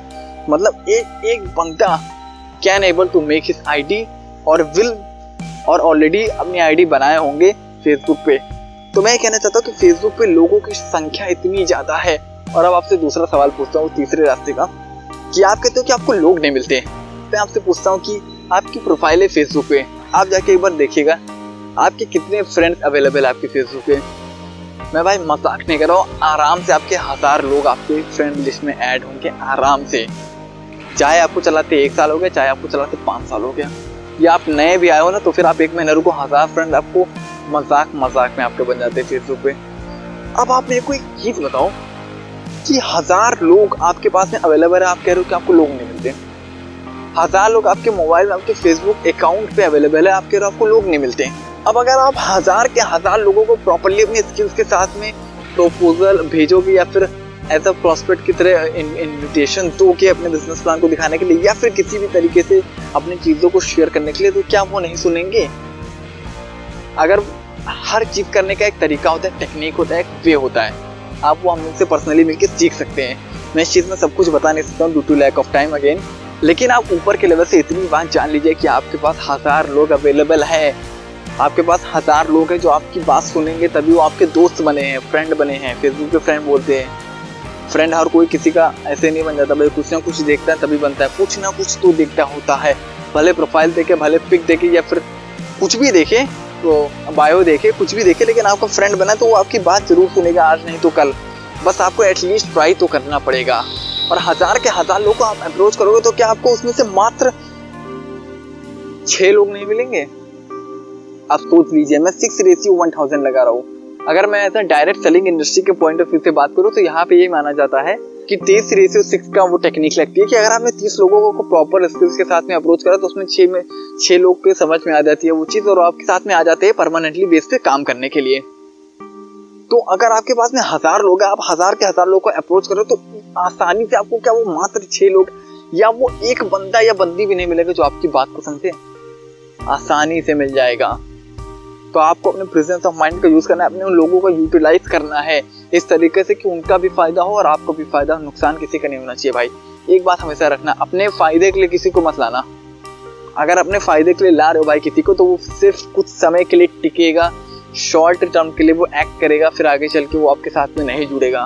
मतलब एक एक बंदा can able to make his ID और विल और ऑलरेडी अपनी आईडी बनाए होंगे फेसबुक पे। तो मैं कहना चाहता हूँ कि फेसबुक पे लोगों की संख्या इतनी ज़्यादा है और अब आपसे दूसरा सवाल पूछता हूँ, तीसरे रास्ते का। कि आप कहते हो कि आपको लोग नहीं मिलते। मैं आपसे पूछता हूँ कि आपकी प्रोफ़ाइल है फेसबुक पे। आप जाके एक बार देखिएगा, आपके कितने फ्रेंड्स अवेलेबल है आपके फेसबुक पे? मैं भाई मज़ाक नहीं कर रहा हूँ, आराम से आपके हज़ार लोग आपके फ्रेंड लिस्ट में ऐड होंगे आराम से। चाहे आपको चलाते एक साल हो गया, चाहे आपको चलाते पाँच साल हो गया। या आप नए भी आए हो ना तो फिर आप एक महीने रुको, हज़ार फ्रेंड आपको मज़ाक मज़ाक में आपके बन जाते हैं फेसबुक पे। अब आप मेरे को एक चीज़ बताओ कि हज़ार लोग आपके पास में अवेलेबल है। आप कह रहे हो कि आपको लोग नहीं मिलते। हज़ार लोग आपके मोबाइल में आपके फेसबुक अकाउंट पे अवेलेबल है। आप कह रहे हो आपको लोग नहीं मिलते। अब अगर आप हज़ार के हज़ार लोगों को प्रॉपरली अपने स्किल्स के साथ में प्रपोजल भेजोगे या फिर एज अ प्रॉस्पेक्ट की तरह इन्विटेशन दो के अपने बिज़नेस प्लान को दिखाने के लिए या फिर किसी भी तरीके से अपनी चीज़ों को शेयर करने के लिए तो क्या वो नहीं सुनेंगे? अगर हर चीज़ करने का एक तरीका होता है टेक्निक होता है, एक वे होता है। आप वो हम लोग से पर्सनली मिलकर सीख सकते हैं। मैं इस चीज़ में सब कुछ बता नहीं सकता हूँ due to lack of time again लेकिन आप ऊपर के लेवल से इतनी बात जान लीजिए कि आपके पास हज़ार लोग अवेलेबल है। आपके पास हज़ार लोग हैं जो आपकी बात सुनेंगे, तभी वो आपके दोस्त बने हैं फ्रेंड बने हैं। फेसबुक पे फ्रेंड बोलते हैं। फ्रेंड हर कोई किसी का ऐसे नहीं बन जाता। भाई कुछ ना कुछ देखता है, तभी बनता है। कुछ ना कुछ तो देखता होता है। भले प्रोफ़ाइल देखे, भले पिक देखे या फिर कुछ भी देखे तो बायो देखे, कुछ भी देखे, लेकिन आपका फ्रेंड बना तो वो आपकी बात ज़रूर सुनेगा, आज नहीं तो कल। बस आपको एटलीस्ट ट्राई तो करना पड़ेगा। और हज़ार के हज़ार लोग को आप अप्रोच करोगे तो क्या आपको उसमें से मात्र छह लोग नहीं मिलेंगे? आप सोच लीजिए, मैं सिक्स रेशियो वन थाउज़ेंड लगा रहा हूँ। अगर मैं ऐसा डायरेक्ट सेलिंग इंडस्ट्री के पॉइंट ऑफ़ व्यू से बात करूँ तो यहाँ पे ये माना जाता है कि तेईस रेशियो सिक्स का वो टेक्निक लगती है कि अगर आपने तीस लोगों को प्रॉपर स्किल्स के साथ में अप्रोच करा तो उसमें छह में, छह लोग के समझ में आ जाती है वो चीज़ और आपके साथ में आ जाते हैं परमानेंटली बेस पे काम करने के लिए। तो अगर आपके पास में हज़ार लोग हैं, आप हज़ार के हज़ार लोग को अप्रोच करो तो आसानी से आपको क्या वो मात्र छह लोग या वो एक बंदा या बंदी भी नहीं मिलेगा जो आपकी बात को समझे। आसानी से मिल जाएगा। तो आपको अपने प्रेजेंस ऑफ़ माइंड का यूज़ करना है, अपने उन लोगों का यूटिलाइज करना है। इस तरीके से कि उनका भी फ़ायदा हो और आपको भी फ़ायदा हो, नुकसान किसी का नहीं होना चाहिए भाई। एक बात हमेशा रखना, अपने फ़ायदे के लिए किसी को मत लाना। अगर अपने फ़ायदे के लिए ला रहे हो भाई किसी को तो वो सिर्फ़ कुछ समय के लिए टिकेगा शॉर्ट टर्म के लिए वो एक्ट करेगा, फिर आगे चल के वो आपके साथ में नहीं जुड़ेगा।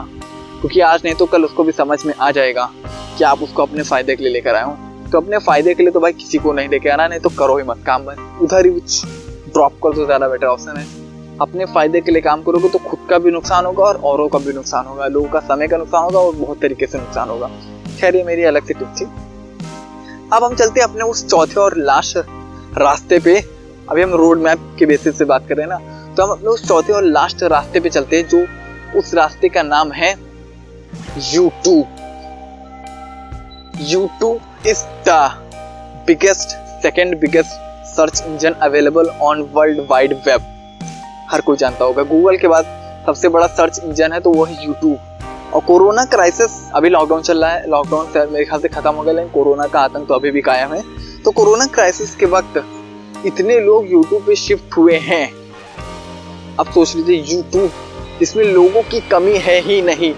क्योंकि आज नहीं तो कल उसको भी समझ में आ जाएगा कि आप उसको अपने फ़ायदे के लिए लेकर आए हो। तो अपने फ़ायदे के लिए तो भाई किसी को नहीं लेके आना, नहीं तो करो ही मत काम बस। उधर ही कुछ ड्रॉप कर दो ज़्यादा बेटर ऑप्शन है। अपने फ़ायदे के लिए काम करोगे तो खुद का भी नुकसान होगा और औरों का भी नुकसान होगा, लोगों का समय का नुकसान होगा और बहुत तरीके से नुकसान होगा। खैर, ये मेरी अलग से टिप थी। अब हम चलते हैं अपने उस चौथे और लास्ट रास्ते पे। अभी हम रोड मैप के बेसिस से बात कर रहे हैं ना तो हम अपने उस चौथे और लास्ट रास्ते पे चलते हैं, जो उस रास्ते का नाम है YouTube YouTube is the biggest second biggest search engine available on world wide Web. हर कोई जानता होगा। गूगल के बाद सबसे बड़ा सर्च इंजन है तो वो है यूट्यूब और कोरोना क्राइसिस अभी लॉकडाउन चल रहा है। लॉकडाउन मेरे ख्याल से खत्म हो गया, लेकिन कोरोना का आतंक तो अभी भी कायम है। तो कोरोना क्राइसिस के वक्त इतने लोग यूट्यूब पे शिफ्ट हुए हैं। अब सोच लीजिए यूट्यूब इसमें लोगों की कमी है ही नहीं।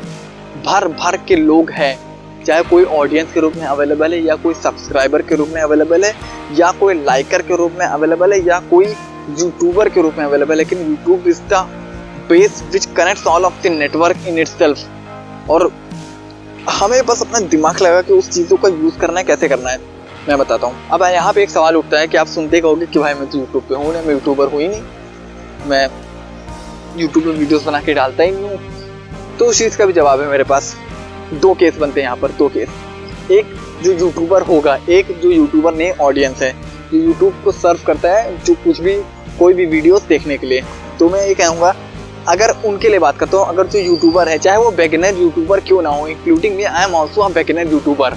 भर भर के लोग हैं। चाहे कोई ऑडियंस के रूप में अवेलेबल है या कोई सब्सक्राइबर के रूप में अवेलेबल है, या कोई लाइकर के रूप में अवेलेबल है, या कोई यूट्यूबर के रूप में अवेलेबल है, लेकिन YouTube is the base which connects all of the network in itself और हमें बस अपना दिमाग लगा कि उस चीज़ों का यूज़ करना है, कैसे करना है, मैं बताता हूँ। अब यहाँ पे एक सवाल उठता है कि आप सुनते कहोगे कि भाई मैं तो यूट्यूब पे हूँ ना मैं यूट्यूबर हूँ ही नहीं। मैं यूट्यूब में वीडियोस बना के डालता ही नहीं हूँ। तो उस चीज़ का भी जवाब है मेरे पास। दो केस बनते हैं यहाँ पर, दो केस। एक जो यूट्यूबर होगा, एक जो यूट्यूबर ने ऑडियंस है, जो यूट्यूब को सर्व करता है, जो कुछ भी, कोई भी वीडियोस देखने के लिए। तो मैं ये कहूँगा, अगर उनके लिए बात करता हूँ, अगर जो यूट्यूबर है, चाहे वो बेगनर यूट्यूबर क्यों ना हो including me I am also a beginner YouTuber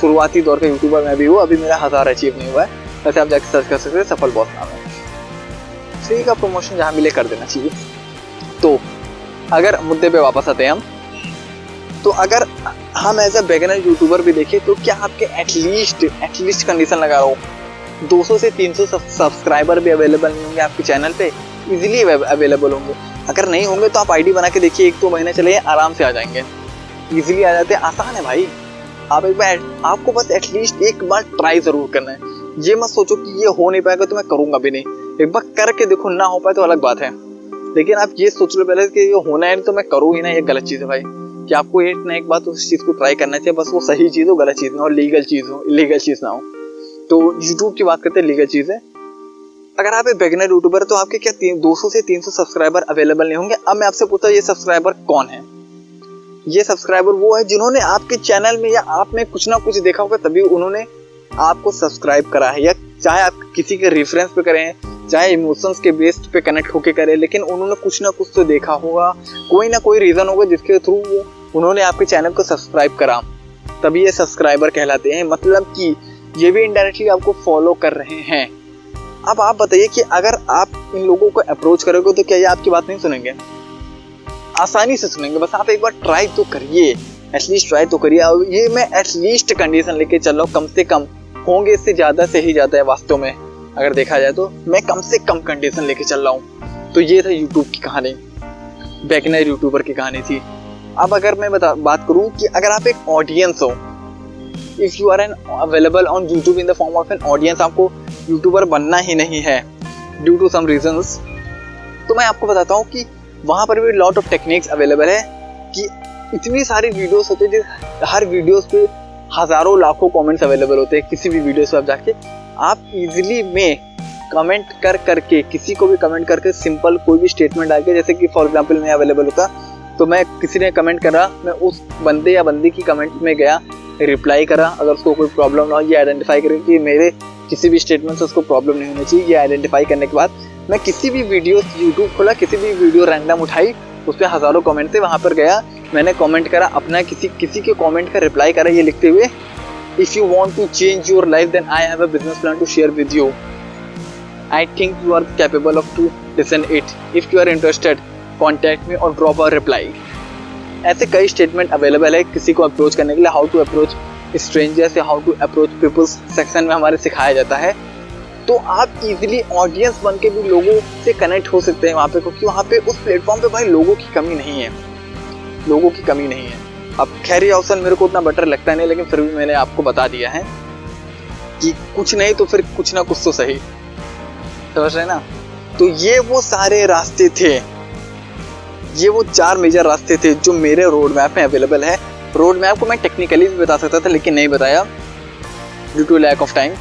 शुरुआती दौर का यूट्यूबर मैं भी हूँ, अभी मेरा हज़ार अचीव नहीं हुआ है। वैसे आप जाकर सर्च कर सकते हैं, सफल बॉस नाम है। फ्री का प्रमोशन जहाँ मिले कर देना चाहिए। तो अगर मुद्दे पे वापस आते हैं हम तो अगर हम एज अ बेगनर यूट्यूबर भी देखें तो क्या आपके एटलीस्ट एटलीस्ट कंडीशन लगा रहा हूँ? 200 से 300 सब्सक्राइबर भी अवेलेबल नहीं होंगे आपके चैनल पे? इजीली अवेलेबल होंगे। अगर नहीं होंगे तो आप आईडी बना के देखिए, एक दो तो महीने चले आराम से आ जाएँगे। इजीली आ जाते हैं। आसान है भाई। आप एक बार, आपको बस एटलीस्ट एक बार ट्राई ज़रूर करना है। ये मत सोचो कि ये हो नहीं पाएगा तो मैं करूँगा भी नहीं। एक बार करके देखो, ना हो पाए तो अलग बात है। लेकिन आप ये सोच लो पहले कि ये होना है तो मैं करूँ ही ना, ये गलत चीज़ है भाई। कि आपको एक ना एक बात उस चीज़ को ट्राई करना चाहिए, बस वो सही चीज़ हो, गलत चीज़ ना हो लीगल चीज़ हो इलीगल चीज़ ना हो। तो यूट्यूब की बात करते हैं लीगल चीज़ है। अगर आप एक बेगनर यूट्यूबर तो आपके क्या तीन, दो सौ से तीन सौ सब्सक्राइबर अवेलेबल नहीं होंगे? अब मैं आपसे पूछता हूँ, ये सब्सक्राइबर कौन है? ये सब्सक्राइबर वो है जिन्होंने आपके चैनल में या आप में कुछ ना कुछ देखा होगा, तभी उन्होंने आपको सब्सक्राइब करा है। या चाहे आप किसी के रेफरेंस पे करें, चाहे इमोशंस के बेस्ड पे कनेक्ट होके करें, लेकिन उन्होंने कुछ ना कुछ तो देखा होगा। कोई ना कोई रीजन होगा जिसके थ्रू वो उन्होंने आपके चैनल को सब्सक्राइब करा। तभी ये सब्सक्राइबर कहलाते हैं मतलब कि ये भी इनडायरेक्टली आपको फॉलो कर रहे हैं। अब आप बताइए कि अगर आप इन लोगों को अप्रोच करोगे तो क्या ये आपकी बात नहीं सुनेंगे? आसानी से सुनेंगे, बस आप एक बार ट्राई तो करिए। एटलीस्ट ट्राई तो करिए। ये मैं एटलीस्ट कंडीशन लेके चल रहा हूँ, कम से कम। होंगे इससे ज़्यादा से ही ज़्यादा है वास्तव में। अगर देखा जाए तो मैं कम से कम कंडीशन लेके चल रहा हूँ। तो ये था यूट्यूब की कहानी। बैकनर यूट्यूबर की कहानी थी। अब अगर मैं बता, बात करूँ कि अगर आप एक ऑडियंस हो if you are an available on YouTube in the form of an audience आपको यूट्यूबर बनना ही नहीं है ड्यू टू सम रीजंस तो मैं आपको बताता हूँ कि वहाँ पर भी लॉट ऑफ़ टेक्निक्स अवेलेबल है कि इतनी सारी वीडियोस होते हैं जिस, हर वीडियोस पे हज़ारों लाखों कमेंट्स अवेलेबल होते हैं किसी भी वीडियो से आप जाके, आप इजीली में कमेंट कर करके किसी को भी कमेंट करके सिंपल कोई भी स्टेटमेंट डाल के, जैसे कि फॉर एग्जांपल मैं अवेलेबल होता तो मैं किसी ने कमेंट करा, मैं उस बंदे या बंदी की कमेंट में गया रिप्लाई करा, अगर उसको कोई प्रॉब्लम ना हो, ये आइडेंटिफाई करें कि मेरे किसी भी स्टेटमेंट से उसको प्रॉब्लम नहीं होनी चाहिए, ये आइडेंटिफाई करने के बाद मैं किसी भी वीडियो यूट्यूब खोला, किसी भी वीडियो रैंडम उठाई उस पर हज़ारों कमेंट थे, वहाँ पर गया, मैंने कमेंट करा, अपना किसी किसी के कमेंट का रिप्लाई करा ये लिखते हुए if you want to change your life then I have a business plan to share with you I think you are capable of to listen it if you are interested contact me और drop a reply ऐसे कई statement available है किसी को approach करने के लिए how to approach stranger से how to approach peoples section में हमारे सिखाया जाता है। तो आप इजीली ऑडियंस बन के भी लोगों से कनेक्ट हो सकते हैं वहाँ पे, क्योंकि वहाँ पे उस प्लेटफॉर्म पे भाई लोगों की कमी नहीं है। लोगों की कमी नहीं है। अब खैर ये ऑप्शन मेरे को उतना बेटर लगता नहीं, लेकिन फिर भी मैंने आपको बता दिया है कि कुछ नहीं तो फिर कुछ ना कुछ तो सही। समझ रहे ना? तो ये वो सारे रास्ते थे ये वो चार मेजर रास्ते थे जो मेरे रोड मैप में अवेलेबल है। रोड मैप को मैं टेक्निकली भी बता सकता था, लेकिन नहीं बताया। Due to lack of time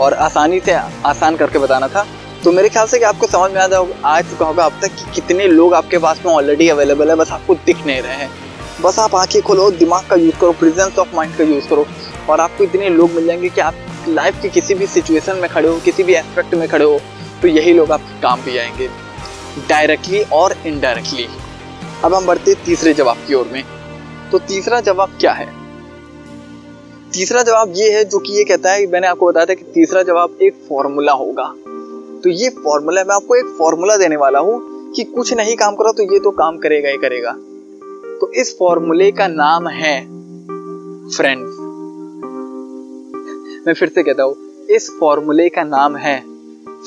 और आसानी से आसान करके बताना था। तो मेरे ख्याल से कि आपको समझ में आ आ चुका होगा अब तक कि कितने लोग आपके पास में ऑलरेडी अवेलेबल है, बस आपको दिख नहीं रहे हैं। बस आप आँखें खोलो, दिमाग का यूज़ करो प्रेजेंस ऑफ़ माइंड का यूज़ करो। और आपको इतने लोग मिल जाएँगे कि आप लाइफ की किसी भी सिचुएशन में खड़े हो, किसी भी एस्पेक्ट में खड़े हो तो यही लोग आपके काम भी आएँगे। डायरेक्टली और इनडायरेक्टली अब हम बढ़ते तीसरे जवाब की ओर में। तो तीसरा जवाब क्या है? तीसरा जवाब ये है जो कि ये कहता है मैंने आपको बताया था कि तीसरा जवाब एक फॉर्मूला होगा। तो ये फॉर्मूला मैं आपको एक फॉर्मूला देने वाला हूँ कि कुछ नहीं काम करो तो ये तो काम करेगा ही करेगा। तो इस फॉर्मूले का नाम है फ्रेंड्स मैं फिर से कहता हूँ, इस फॉर्मूले का नाम है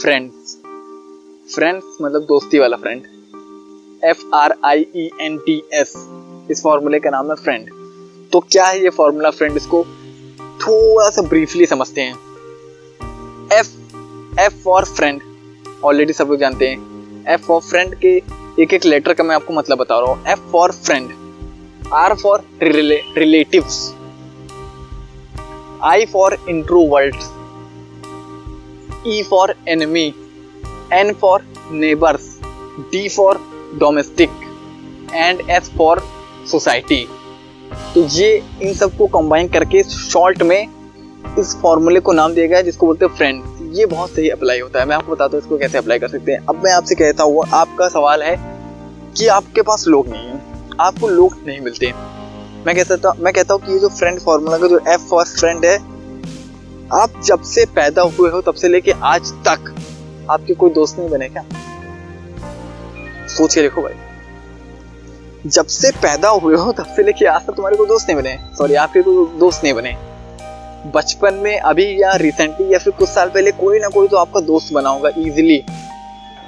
फ्रेंड्स फ्रेंड्स मतलब दोस्ती वाला friend F R I E N T S इस फॉर्मूले का नाम है फ्रेंड तो क्या है ये फॉर्मूला फ्रेंड इसको थोड़ा सा ब्रीफली समझते हैं. F F for friend already सब लोग जानते हैं. एफ़ फॉर फ्रेंड के एक एक लेटर का मैं आपको मतलब बता रहा हूँ. F for friend R for relative I for introvert E for enemy N for neighbours D for domestic and S for society तो ये इन सबको कंबाइन करके शॉर्ट में इस फॉर्मूले को नाम दिया गया जिसको बोलते हैं फ्रेंड ये बहुत सही अप्लाई होता है। मैं आपको बताता हूँ इसको कैसे अप्लाई कर सकते हैं। अब मैं आपसे कहता हूँ, आपका सवाल है कि आपके पास लोग नहीं है। आपको लोग नहीं मिलते मैं कहता मैं कहता हूँ कि ये जो फ्रेंड फार्मूला का जो एफ़ फॉर फ्रेंड है, आप जब से पैदा हुए हो, तब से लेके आज तक आपके कोई दोस्त नहीं बने क्या? सोच के देखो भाई। जब से पैदा हुए हो तब से लेके आज तक तुम्हारे को दोस्त नहीं बने। सॉरी आपके को दोस्त नहीं बने। बचपन में अभी या रिसेंटली या फिर कुछ साल पहले कोई ना कोई तो आपका दोस्त बना होगा इजिली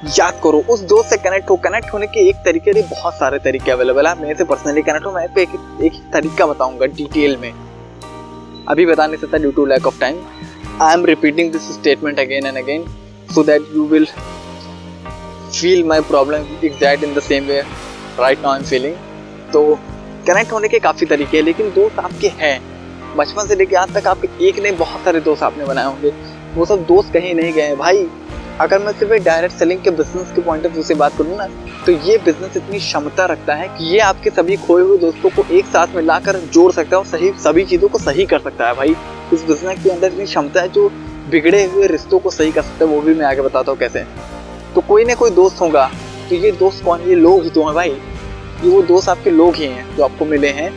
याद करो उस दोस्त से कनेक्ट हो कनेक्ट होने के एक तरीके से बहुत सारे तरीके अवेलेबल है। मेरे से पर्सनली कनेक्ट हो मैं एक, एक तरीका बताऊँगा डिटेल में। अभी बता नहीं सकता due to lack of time I am repeating this statement again and again so that you will feel my problem exact in the same way right now I am feeling तो connect होने के काफ़ी तरीके हैं, लेकिन दोस्त आपके हैं। बचपन से लेके आज तक आपके एक नहीं, बहुत सारे दोस्त आपने बनाए होंगे। वो सब दोस्त कहीं नहीं गए भाई, अगर मैं सिर्फ़ डायरेक्ट सेलिंग के बिज़नेस के पॉइंट ऑफ़ व्यू से बात करूँ ना तो ये बिज़नेस इतनी क्षमता रखता है कि ये आपके सभी खोए हुए दोस्तों को एक साथ में लाकर जोड़ सकता है और सही, सभी चीज़ों को सही कर सकता है। भाई, इस बिज़नेस के अंदर इतनी क्षमता है जो बिगड़े हुए रिश्तों को सही कर सकता है, वो भी मैं आगे बताता हूँ कैसे। तो कोई ना कोई दोस्त होगा। तो ये दोस्त कौन? ये लोग ही तो हैं भाई। ये वो दोस्त आपके लोग ही हैं जो आपको मिले हैं।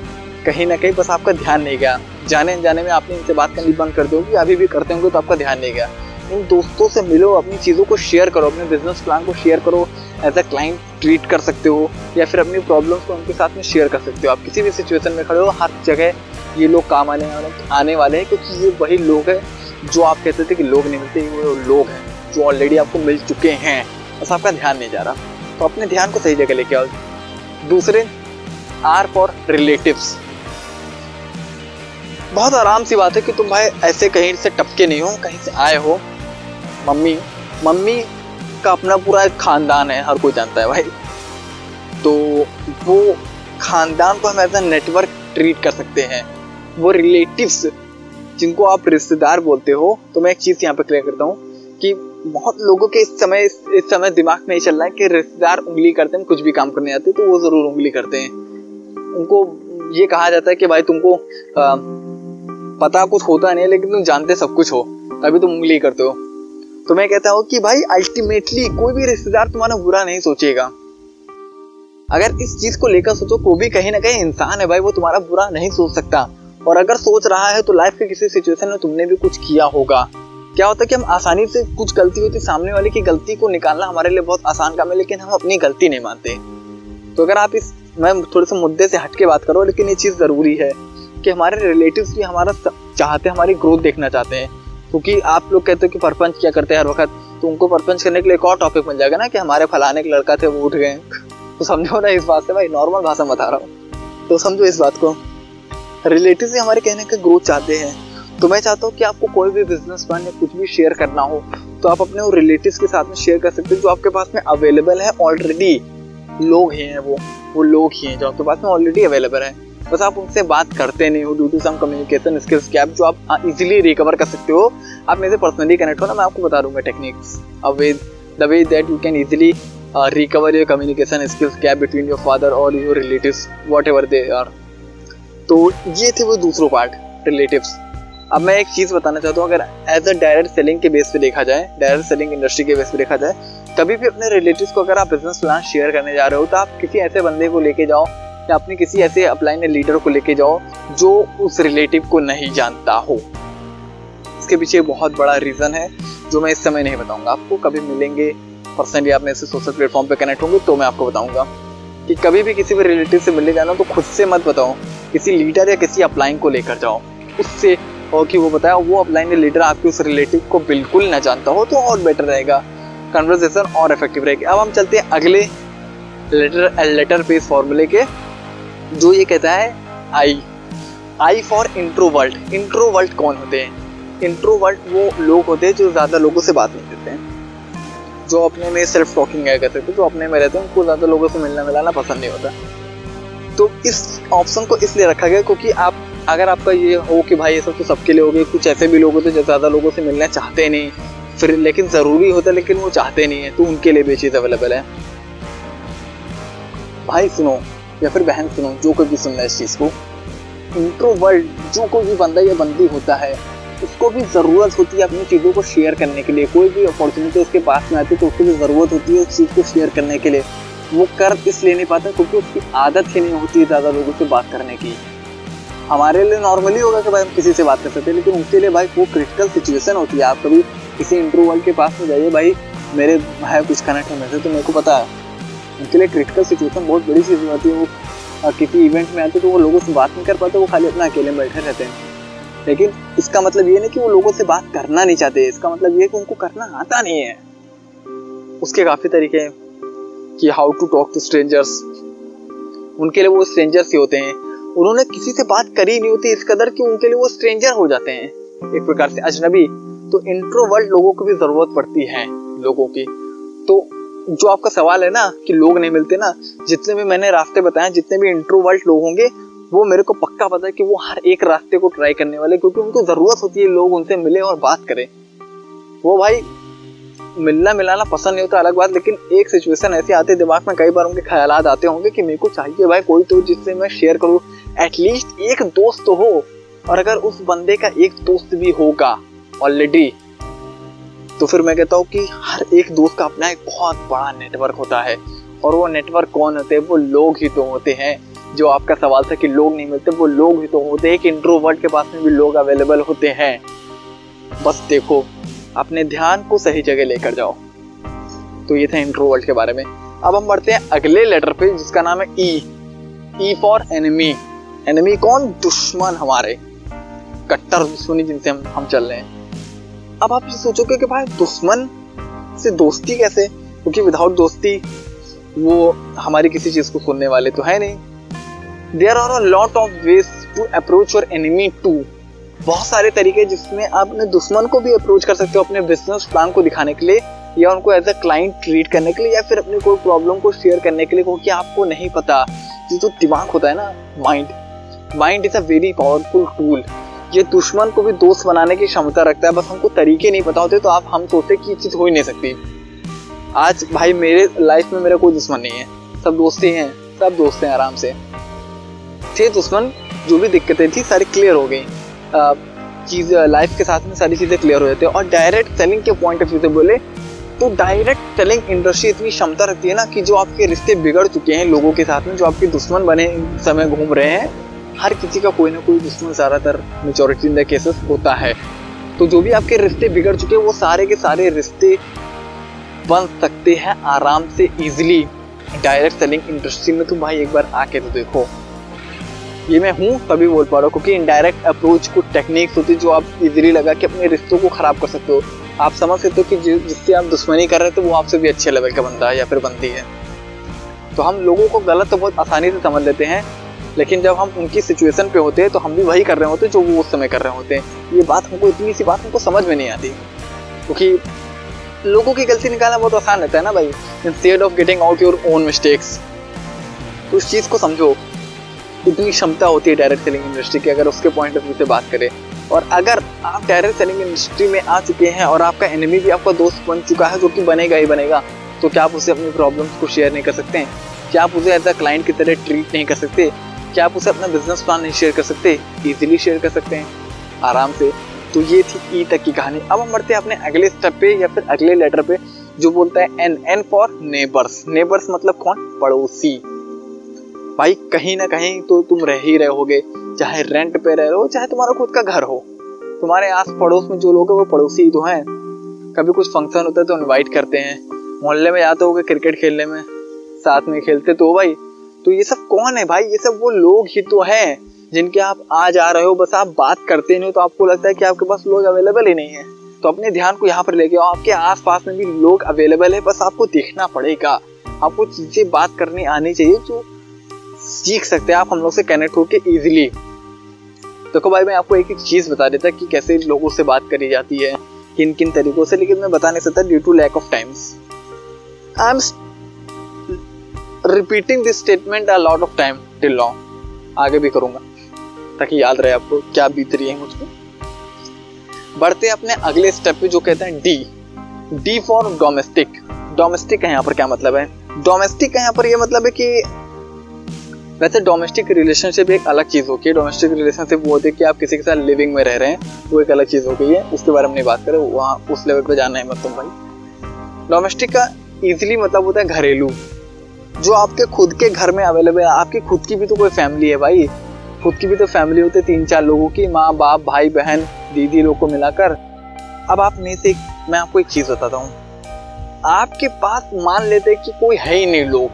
कहीं ना कहीं बस आपका ध्यान नहीं गया। जाने जाने में आपने इनसे बात करनी बंद कर दोगे अभी भी करते होंगे तो आपका ध्यान नहीं गया। इन दोस्तों से मिलो, अपनी चीज़ों को शेयर करो, अपने बिज़नेस प्लान को शेयर करो एज अ क्लाइंट ट्रीट कर सकते हो, या फिर अपनी प्रॉब्लम्स को उनके साथ में शेयर कर सकते हो। आप किसी भी सिचुएशन में खड़े हो, हर जगह ये लोग काम आने वाले आने वाले हैं, क्योंकि ये वही लोग हैं जो आप कहते थे कि लोग नहीं मिलते वो लोग हैं। जो ऑलरेडी आपको मिल चुके हैं। बस आपका ध्यान नहीं जा रहा। तो अपने ध्यान को सही जगह लेके आओ। दूसरे आर फॉर रिलेटिव्स बहुत आराम सी बात है कि तुम भाई ऐसे कहीं से टपके नहीं हो, कहीं से आए हो। मम्मी मम्मी का अपना पूरा एक खानदान है, हर कोई जानता है भाई। तो वो खानदान को हम एज नेटवर्क ट्रीट कर सकते हैं। वो रिलेटिव्स जिनको आप रिश्तेदार बोलते हो तो मैं एक चीज़ यहाँ पे क्लियर करता हूँ। बहुत लोगों के इस समय इस, समय दिमाग में ये चल रहा है कि रिश्तेदार उंगली करते हैं कुछ भी काम करने आते तो वो ज़रूर उंगली करते हैं। उनको ये कहा जाता है कि भाई तुमको आ, पता कुछ होता नहीं है लेकिन तुम जानते सब कुछ हो तभी तुम उंगली करते हो। तो मैं कहता हूँ कि भाई अल्टीमेटली कोई भी रिश्तेदार तुम्हारा बुरा नहीं सोचेगा। अगर इस चीज़ को लेकर सोचो को भी कहीं ना कहीं इंसान है भाई वो तुम्हारा बुरा नहीं सोच सकता। और अगर सोच रहा है तो लाइफ के किसी सिचुएशन में तुमने भी कुछ किया होगा। क्या होता है कि हम आसानी से कुछ गलती होती, सामने वाले की गलती को निकालना हमारे लिए बहुत आसान काम है, लेकिन हम अपनी गलती नहीं मानते। तो अगर आप इस, मैं थोड़े से मुद्दे से हट के बात करो, लेकिन ये चीज़ ज़रूरी है कि हमारे रिलेटिव्स भी हमारा चाहते हैं, हमारी ग्रोथ देखना चाहते हैं। क्योंकि आप लोग कहते हो कि परपंच क्या करते हैं हर वक्त तो उनको परपंच करने के लिए एक और टॉपिक बन जाएगा ना, कि हमारे फलाने के लड़का थे, वो उठ गए। (laughs) तो समझो ना इस बात से, भाई नॉर्मल भाषा बता रहा हूँ। तो समझो इस बात को। रिलेटिव भी हमारे कहने का ग्रोथ चाहते हैं। तो मैं चाहता हूँ कि आपको कोई भी बिज़नेस प्लान या कुछ भी शेयर करना हो तो आप अपने रिलेटिव्स के साथ में शेयर कर सकते हो जो आपके पास में अवेलेबल है ऑलरेडी लोग ही हैं वो वो लोग ही हैं जो आपके पास में ऑलरेडी अवेलेबल है। बस आप उनसे बात करते नहीं हो due to some communication skills gap जो आप इजीली रिकवर कर सकते हो। आप मेरे से पर्सनली कनेक्ट हो ना, मैं आपको बता दूँगा techniques the way that you can easily recover your communication skills gap between your father और your relatives whatever they are तो ये थे वो दूसरों पार्ट रिलेटिव्स अब मैं एक चीज़ बताना चाहता हूँ, अगर एज अ डायरेक्ट सेलिंग के बेस पे देखा जाए डायरेक्ट सेलिंग इंडस्ट्री के बेस पे देखा जाए कभी भी अपने रिलेटिव्स को अगर आप बिज़नेस प्लान शेयर करने जा रहे हो तो आप किसी ऐसे बंदे को लेके जाओ, या अपने किसी ऐसे अपलाइन लीडर को लेके जाओ, जो उस रिलेटिव को नहीं जानता हो। इसके पीछे बहुत बड़ा रीजन है, जो मैं इस समय नहीं बताऊँगा। आपको कभी मिलेंगे पर्सनली आप मेरे सोशल प्लेटफॉर्म पे कनेक्ट होंगे तो मैं आपको बताऊँगा कि कभी भी किसी भी रिलेटिव से मिलने जाना तो खुद से मत बताओ, किसी लीडर या किसी अपलाइन को लेकर जाओ। उससे और कि वो बताया, वो अपलाइन लीडर आपके उस रिलेटिव को बिल्कुल ना जानता हो तो और बेटर रहेगा। कन्वर्सेशन और इफ़ेक्टिव रहेगी। अब हम चलते हैं अगले लेटर लेटर पेज फॉर्मूले के, जो ये कहता है I I for introvert introvert कौन होते हैं? इंट्रोवर्ट वो लोग होते हैं जो ज़्यादा लोगों से बात नहीं करते हैं। जो अपने में सेल्फ टॉकिंग है कहते हैं, जो अपने में रहते हैं, उनको ज़्यादा लोगों से मिलना मिलाना पसंद नहीं होता। तो इस ऑप्शन को इसलिए रखा गया क्योंकि आप अगर आपका ये हो कि भाई ये सब तो सबके लिए हो गए कुछ ऐसे भी लोग होते जो ज़्यादा लोगों से मिलना चाहते नहीं। फिर लेकिन ज़रूरी होता है, लेकिन वो चाहते नहीं है तो उनके लिए भी चीज़ अवेलेबल है। भाई सुनो, या फिर बहन सुनो, जो कोई भी सुन रहा है इस चीज़ को। इंट्रोवर्ट जो कोई भी बंदा या बंदी होता है, उसको भी ज़रूरत होती है अपनी चीज़ों को शेयर करने के लिए। कोई भी अपॉर्चुनिटी उसके पास में आती है तो उसको भी ज़रूरत होती है उस चीज़ को शेयर करने के लिए। वो कर इसलिए नहीं पाता क्योंकि उसकी आदत ही नहीं होती है ज़्यादा लोगों से बात करने की। हमारे लिए नॉर्मली होगा कि भाई हम किसी से बात कर सकते हैं, लेकिन उसके लिए भाई वो क्रिटिकल सिचुएशन होती है। आप कभी किसी इंटरवल के पास में जाइए, भाई मेरे है कुछ कनेक्ट है मेरे तो मेरे को पता है। उनके लिए क्रिटिकल सिचुएशन बहुत बड़ी चीज़ होती है। वो किसी इवेंट में आते तो वो लोगों से बात नहीं कर पाते, वो खाली अपना अकेले में बैठे रहते हैं। लेकिन इसका मतलब ये नहीं कि वो लोगों से बात करना नहीं चाहते। इसका मतलब ये कि उनको करना आता नहीं है। उसके काफ़ी तरीके हैं कि how to talk to strangers उनके लिए वो स्ट्रेंजर्स ही होते हैं। उन्होंने किसी से बात करी नहीं होती, इस कदर कि उनके लिए वो स्ट्रेंजर हो जाते हैं। एक प्रकार से अजनबी तो इंट्रोवर्ट लोगों को भी ज़रूरत पड़ती है, लोगों की। तो जो आपका सवाल है ना, कि लोग नहीं मिलते ना, जितने भी मैंने रास्ते बताए, जितने भी इंट्रोवर्ट लोग होंगे, वो मेरे को पक्का पता है कि वो हर एक रास्ते को ट्राई करने वाले, क्योंकि उनको ज़रूरत होती है लोग उनसे मिले और बात करें। वो भाई, मिलना मिलाना पसंद नहीं होता, अलग बात, लेकिन एक सिचुएशन ऐसी आती है, दिमाग में कई बार उनके ख्याल आते होंगे कि मेरे को चाहिए भाई कोई तो जिससे मैं शेयर करूँ। एटलीस्ट एक दोस्त तो हो, और अगर उस बंदे का एक दोस्त भी होगा ऑलरेडी तो फिर मैं कहता हूँ कि हर एक दोस्त का अपना एक बहुत बड़ा नेटवर्क होता है। और वो नेटवर्क कौन होते हैं? वो लोग ही तो होते हैं। जो आपका सवाल था कि लोग नहीं मिलते, वो लोग ही तो होते हैं। कि इंट्रोवर्ट के पास में भी लोग अवेलेबल होते हैं। बस देखो, अपने ध्यान को सही जगह लेकर जाओ। तो ये था इंट्रोवर्ट के बारे में। अब हम बढ़ते हैं अगले लेटर पे, जिसका नाम है E E for enemy enemy कौन? दुश्मन हमारे। कट्टर दुश्मनी जिनसे हम हम चल रहे हैं। अब आप ये सोचोगे कि भाई दुश्मन से दोस्ती कैसे? क्योंकि विदाउट दोस्ती, वो हमारी किसी चीज़ को सुनने वाले तो है नहीं। There are a lot of ways to approach your enemy to बहुत सारे तरीके जिसमें आप अपने दुश्मन को भी अप्रोच कर सकते हो अपने बिज़नेस प्लान को दिखाने के लिए, या उनको एज अ क्लाइंट ट्रीट करने के लिए, या फिर अपनी कोई प्रॉब्लम को शेयर करने के लिए, क्योंकि आपको नहीं पता। जो दिमाग होता है ना mind mind is a very powerful tool ये दुश्मन को भी दोस्त बनाने की क्षमता रखता है, बस हमको तरीके नहीं पता होते तो आप हम सोचते कि ये चीज़ हो ही नहीं सकती। आज भाई मेरे लाइफ में मेरा कोई दुश्मन नहीं है। सब दोस्ती हैं, सब दोस्त हैं आराम से। थे दुश्मन, जो भी दिक्कतें थी, सारी क्लियर हो गई। चीज़ लाइफ के साथ में सारी चीज़ें क्लियर हो जाती है। और डायरेक्ट सेलिंग के पॉइंट ऑफ़ व्यू से बोले तो डायरेक्ट सेलिंग इंडस्ट्री इतनी क्षमता रखती है ना कि जो आपके रिश्ते बिगड़ चुके हैं लोगों के साथ में, जो आपके दुश्मन बने समय घूम रहे हैं हर किसी का कोई ना कोई दुश्मन ज़्यादातर मेचोरिटी इन द केसेस होता है। तो जो भी आपके रिश्ते बिगड़ चुके हैं, वो सारे के सारे रिश्ते बन सकते हैं आराम से इजीली डायरेक्ट सेलिंग इंडस्ट्री में तुम भाई एक बार आके तो देखो। ये मैं हूँ, तभी बोल पा रहा हूँ, क्योंकि इनडायरेक्ट अप्रोच कुछ टेक्निक्स होती है जो आप इजीली लगा के अपने रिश्तों को खराब कर सकते हो। आप समझ सकते हो कि जिससे आप दुश्मनी कर रहे थे वो आपसे भी अच्छे लेवल का बनता है या फिर बनती है। तो हम लोगों को गलत तो बहुत आसानी से समझ लेते हैं लेकिन जब हम उनकी सिचुएशन पे होते हैं तो हम भी वही कर रहे होते हैं जो वो उस समय कर रहे होते हैं। ये बात हमको इतनी सी बात हमको समझ में नहीं आती। क्योंकि लोगों की गलती निकालना बहुत आसान रहता है ना भाई। Instead of getting out your own mistakes तो उस चीज़ को समझो। इतनी क्षमता होती है डायरेक्ट सेलिंग इंडस्ट्री की, अगर उसके पॉइंट ऑफ़ व्यू से बात करें। और अगर आप डायरेक्ट सेलिंग इंडस्ट्री में आ चुके हैं और आपका एनिमी भी आपका दोस्त बन चुका है, जो कि बनेगा ही बनेगा तो क्या आप उसे अपनी प्रॉब्लम्स को शेयर नहीं कर सकते? हैं क्या आप उसे एज अ क्लाइंट की तरह ट्रीट नहीं कर सकते? क्या आप उसे अपना बिज़नेस प्लान नहीं शेयर कर सकते इजीली शेयर कर सकते हैं। आराम से। तो ये थी ई तक की कहानी। अब हम बढ़ते हैं अपने अगले स्टेप पे या फिर अगले लेटर पे, जो बोलता है N N for neighbours neighbours मतलब कौन? पड़ोसी। भाई, कहीं ना कहीं तो तुम रह ही रहोगे चाहे रेंट पे रह रहे हो, चाहे तुम्हारा खुद का घर हो। तुम्हारे आस पड़ोस में जो लोग हैं, वो पड़ोसी ही तो हैं। कभी कुछ फ़ंक्शन होता है तो इनवाइट करते हैं। मोहल्ले में जाते हो क्रिकेट खेलने में। साथ में खेलते तो भाई। तो ये सब कौन है भाई? ये सब वो लोग ही तो हैं जिनके आप आ जा रहे हो, बस आप बात करते नहीं हो तो आपको लगता है कि आपके पास लोग अवेलेबल ही नहीं है। तो अपने ध्यान को यहाँ पर लेके आओ। आपके आसपास में भी लोग अवेलेबल है, बस आपको देखना पड़ेगा। आपको चीज़ें बात करनी आनी चाहिए जो सीख सकते हैं आप हम लोग से कनेक्ट होके इजिली देखो भाई, मैं आपको एक एक चीज़ बता देता कि कैसे लोगों से बात करी जाती है किन किन तरीकों से, लेकिन मैं बता नहीं सकता due to lack of times I am repeating this statement a lot of time till long आगे भी करूँगा, ताकि याद रहे आपको क्या बीत रही है मुझको। बढ़ते अपने अगले स्टेप पे जो कहते हैं D D for domestic domestic का यहाँ पर क्या मतलब है? डोमेस्टिक का यहाँ पर ये मतलब है कि वैसे डोमेस्टिक रिलेशनशिप एक अलग चीज़ होती है। डोमेस्टिक रिलेशनशिप वो होती है कि आप किसी के साथ लिविंग में रह रहे हैं, वो एक अलग चीज़ हो गई है। उसके बारे में नहीं बात करें वहाँ उस लेवल पर जाना है मतलब भाई। डोमेस्टिक का इजिली मतलब होता है घरेलू। जो आपके खुद के घर में अवेलेबल है। आपकी खुद की भी तो कोई फैमिली है भाई। खुद की भी तो फैमिली होती है तीन चार लोगों की, माँ, बाप, भाई, बहन, दीदी लोग को मिलाकर। अब आप में से मैं आपको एक चीज़ बताता हूँ। आपके पास मान लेते कि कोई है ही नहीं लोग।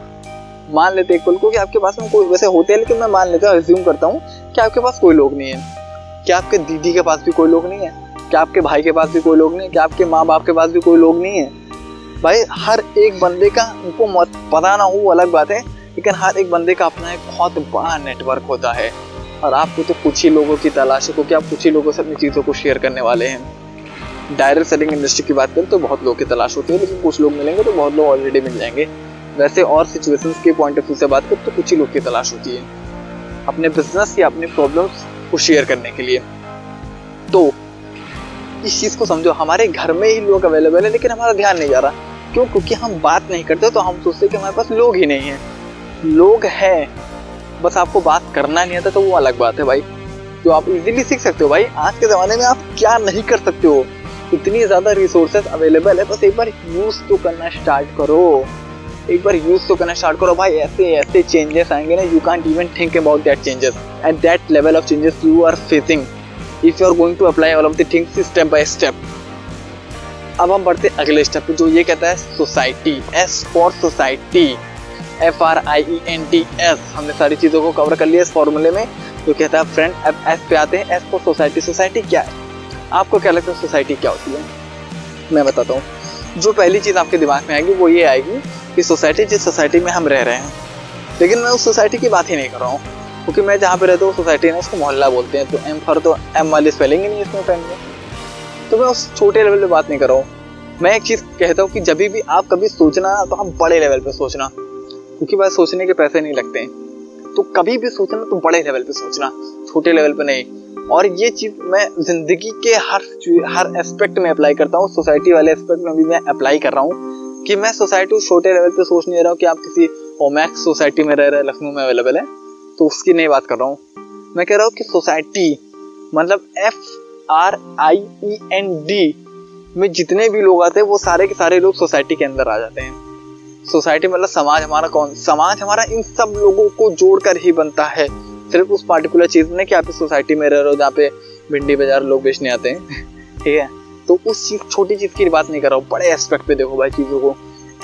मान लेते कुल को कि आपके पास में कोई वैसे होते हैं, लेकिन मैं मान लेता हूँ एज्यूम करता हूँ कि आपके पास कोई लोग नहीं है। क्या आपके दीदी के पास भी कोई लोग नहीं है? क्या आपके भाई के पास भी कोई लोग नहीं है? क्या आपके माँ बाप के पास भी कोई लोग नहीं है? भाई, हर एक बंदे का उनको मत पता ना हो वो अलग बात है, लेकिन हर एक बंदे का अपना एक बहुत बड़ा नेटवर्क होता है। और आपको तो कुछ ही लोगों की तलाश है क्योंकि आप कुछ ही लोगों से अपनी चीज़ों को शेयर करने वाले हैं। डायरेक्ट सेलिंग इंडस्ट्री की बात करें तो बहुत लोग की तलाश होती है, लेकिन कुछ लोग मिलेंगे तो बहुत लोग ऑलरेडी मिल जाएँगे। वैसे और सिचुएशंस के पॉइंट ऑफ़ व्यू से बात करें तो कुछ ही लोग की तलाश होती है। अपने बिज़नेस या अपने प्रॉब्लम्स को शेयर करने के लिए। तो इस चीज़ को समझो, हमारे घर में ही लोग अवेलेबल है, लेकिन हमारा ध्यान नहीं जा रहा। क्यों? क्योंकि हम बात नहीं करते तो हम सोचते कि हमारे पास लोग ही नहीं है। लोग है, बस आपको बात करना नहीं आता तो वो अलग बात है भाई। जो आप इजीली सीख सकते हो भाई, आज के ज़माने में आप क्या नहीं कर सकते हो? इतनी ज़्यादा रिसोर्सेज अवेलेबल है, बस एक बार यूज़ तो करना स्टार्ट करो। एक बार यूज़ तो करना स्टार्ट करो। भाई, ऐसे ऐसे चेंजेस आएँगे ना you can't even think about that changes at that level of changes you are facing if you are going to apply all of the things step by step अब हम बढ़ते अगले स्टेप जो ये कहता है society S for society F R I E N T S हमने सारी चीज़ों को कवर कर लिया इस फॉर्मूले में, जो कहता है फ्रेंड अब एस पे आते हैं। एस फॉर सोसाइटी सोसाइटी क्या है? आपको क्या लगता है सोसाइटी क्या होती है? मैं बताता हूँ। जो पहली चीज़ आपके दिमाग में आएगी, वो ये आएगी कि सोसाइटी जिस सोसाइटी में हम रह रहे हैं, लेकिन मैं उस सोसाइटी की बात ही नहीं कर रहा हूँ, क्योंकि मैं जहाँ पे रहता हूँ सोसाइटी में उसको मोहल्ला बोलते हैं। तो एम फॉर तो एम वाली स्पेलिंग ही नहीं इसमें फ्रेंड में। तो मैं उस छोटे लेवल पे बात नहीं कर रहा हूँ। मैं एक चीज़ कहता हूँ कि जब भी आप कभी सोचना तो हम बड़े लेवल पे सोचना। क्योंकि बस सोचने के पैसे नहीं लगते। हैं तो कभी भी सोचना तो बड़े लेवल पे सोचना। छोटे लेवल पे नहीं। और ये चीज़ मैं ज़िंदगी के हर हर एस्पेक्ट में अप्लाई करता हूँ। सोसाइटी वाले एस्पेक्ट में भी मैं अप्लाई कर रहा हूँ कि मैं सोसाइटी छोटे लेवल पे सोच नहीं रहा हूँ कि आप किसी ओमैक्स सोसाइटी में रह रहे, लखनऊ में अवेलेबल है। तो उसकी नहीं बात कर रहा हूँ। मैं कह रहा हूँ कि सोसाइटी मतलब F R I E N D में जितने भी लोग आते हैं, वो सारे के सारे लोग सोसाइटी के अंदर आ जाते हैं। सोसाइटी मतलब समाज हमारा कौन? समाज हमारा इन सब लोगों को जोड़कर ही बनता है। सिर्फ़ उस पार्टिकुलर चीज़ में कि आप इस सोसाइटी में रह रहे हो जहाँ पे भिंडी बाज़ार लोग बेचने आते हैं। (laughs) ठीक है? तो उस चीज़, छोटी चीज़ की बात नहीं कर रहा हूँ। बड़े एस्पेक्ट पे देखो भाई चीज़ों को।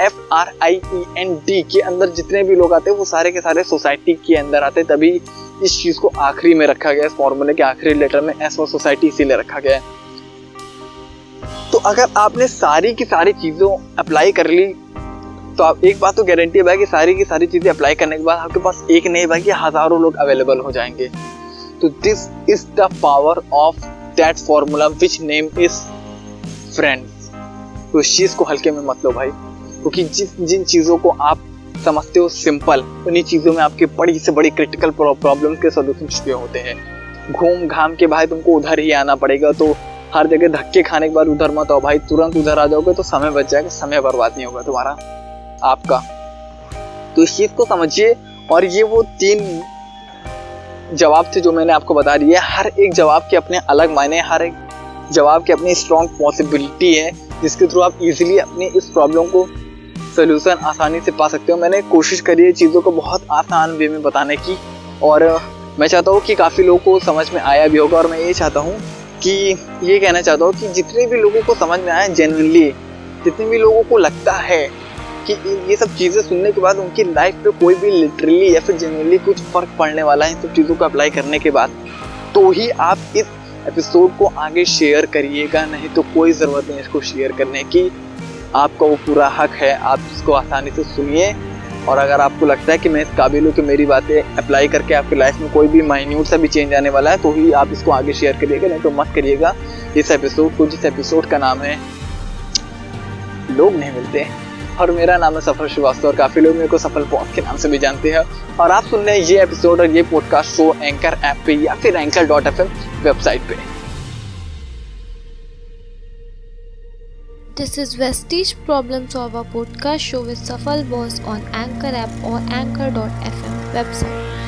F R I E N D के अंदर जितने भी लोग आते हैं, वो सारे के सारे सोसाइटी के अंदर आते तभी इस चीज़ को आखिरी में रखा गया इस फॉर्मूले के आखिरी लेटर में एस फॉर सोसाइटी इसीलिए रखा गया है। तो अगर आपने सारी की सारी चीज़ों अप्लाई कर ली तो आप, एक बात तो गारंटी है भाई कि सारी की सारी चीज़ें अप्लाई करने के बाद आपके पास एक नहीं भाई कि हज़ारों लोग अवेलेबल हो जाएँगे। तो this is the power of that formula which name is friends तो इस चीज़ को हल्के में मत लो भाई, क्योंकि जिस, जिन चीज़ों को आप समझते हो सिंपल उन्हीं चीज़ों में आपके बड़ी से बड़ी क्रिटिकल प्रॉब्लम के सोल्यूशन छुपे होते हैं। घूम घाम के भाई तुमको उधर ही आना पड़ेगा तो हर जगह धक्के खाने के बाद उधर मत आओ भाई, तुरंत उधर आ जाओगे तो समय बच जाएगा, समय बर्बाद नहीं होगा तुम्हारा, आपका। तो इस चीज़ को समझिए, और ये वो तीन जवाब थे जो मैंने आपको बता दिए। हर एक जवाब के अपने अलग मायने हर एक जवाब की अपनी स्ट्रॉन्ग पॉसिबिलिटी है, जिसके थ्रू आप इजीली अपनी इस प्रॉब्लम को सोल्यूशन आसानी से पा सकते हो। मैंने कोशिश करी है चीज़ों को बहुत आसान वे में बताने की। और मैं चाहता हूँ कि काफ़ी लोगों को समझ में आया भी होगा और मैं ये चाहता हूँ कि ये कहना चाहता हूँ कि जितने भी लोगों को समझ में आया जेनवनली जितने भी लोगों को लगता है कि ये सब चीज़ें सुनने के बाद उनकी लाइफ पे कोई भी लिटरली या फिर जेनवनली कुछ फ़र्क पड़ने वाला है इन सब चीज़ों को अप्लाई करने के बाद तो ही आप इस एपिसोड को आगे शेयर करिएगा। नहीं तो कोई ज़रूरत नहीं इसको शेयर करने की। आपका वो पूरा हक है, आप इसको आसानी से सुनिए। और अगर आपको लगता है कि मैं इस काबिल हूँ कि मेरी बातें अप्लाई करके आपकी लाइफ में कोई भी माइन्यूट सा भी चेंज आने वाला है तो ही आप इसको आगे शेयर करिएगा, नहीं तो मत करिएगा। इस एपिसोड को, जिस एपिसोड का नाम है, लोग नहीं मिलते। और मेरा नाम है सफल श्रीवास्तव, और काफ़ी लोग मेरे को सफल बॉस के नाम से भी जानते हैं। और आप सुन रहे हैं ये एपिसोड और ये पॉडकास्ट शो एंकर ऐप पे या फिर एंकर डॉट एफ़ वेबसाइट पे। This is Vestige Problem Solver podcast show with Safal Boss on Anchor app or Anchor.fm website.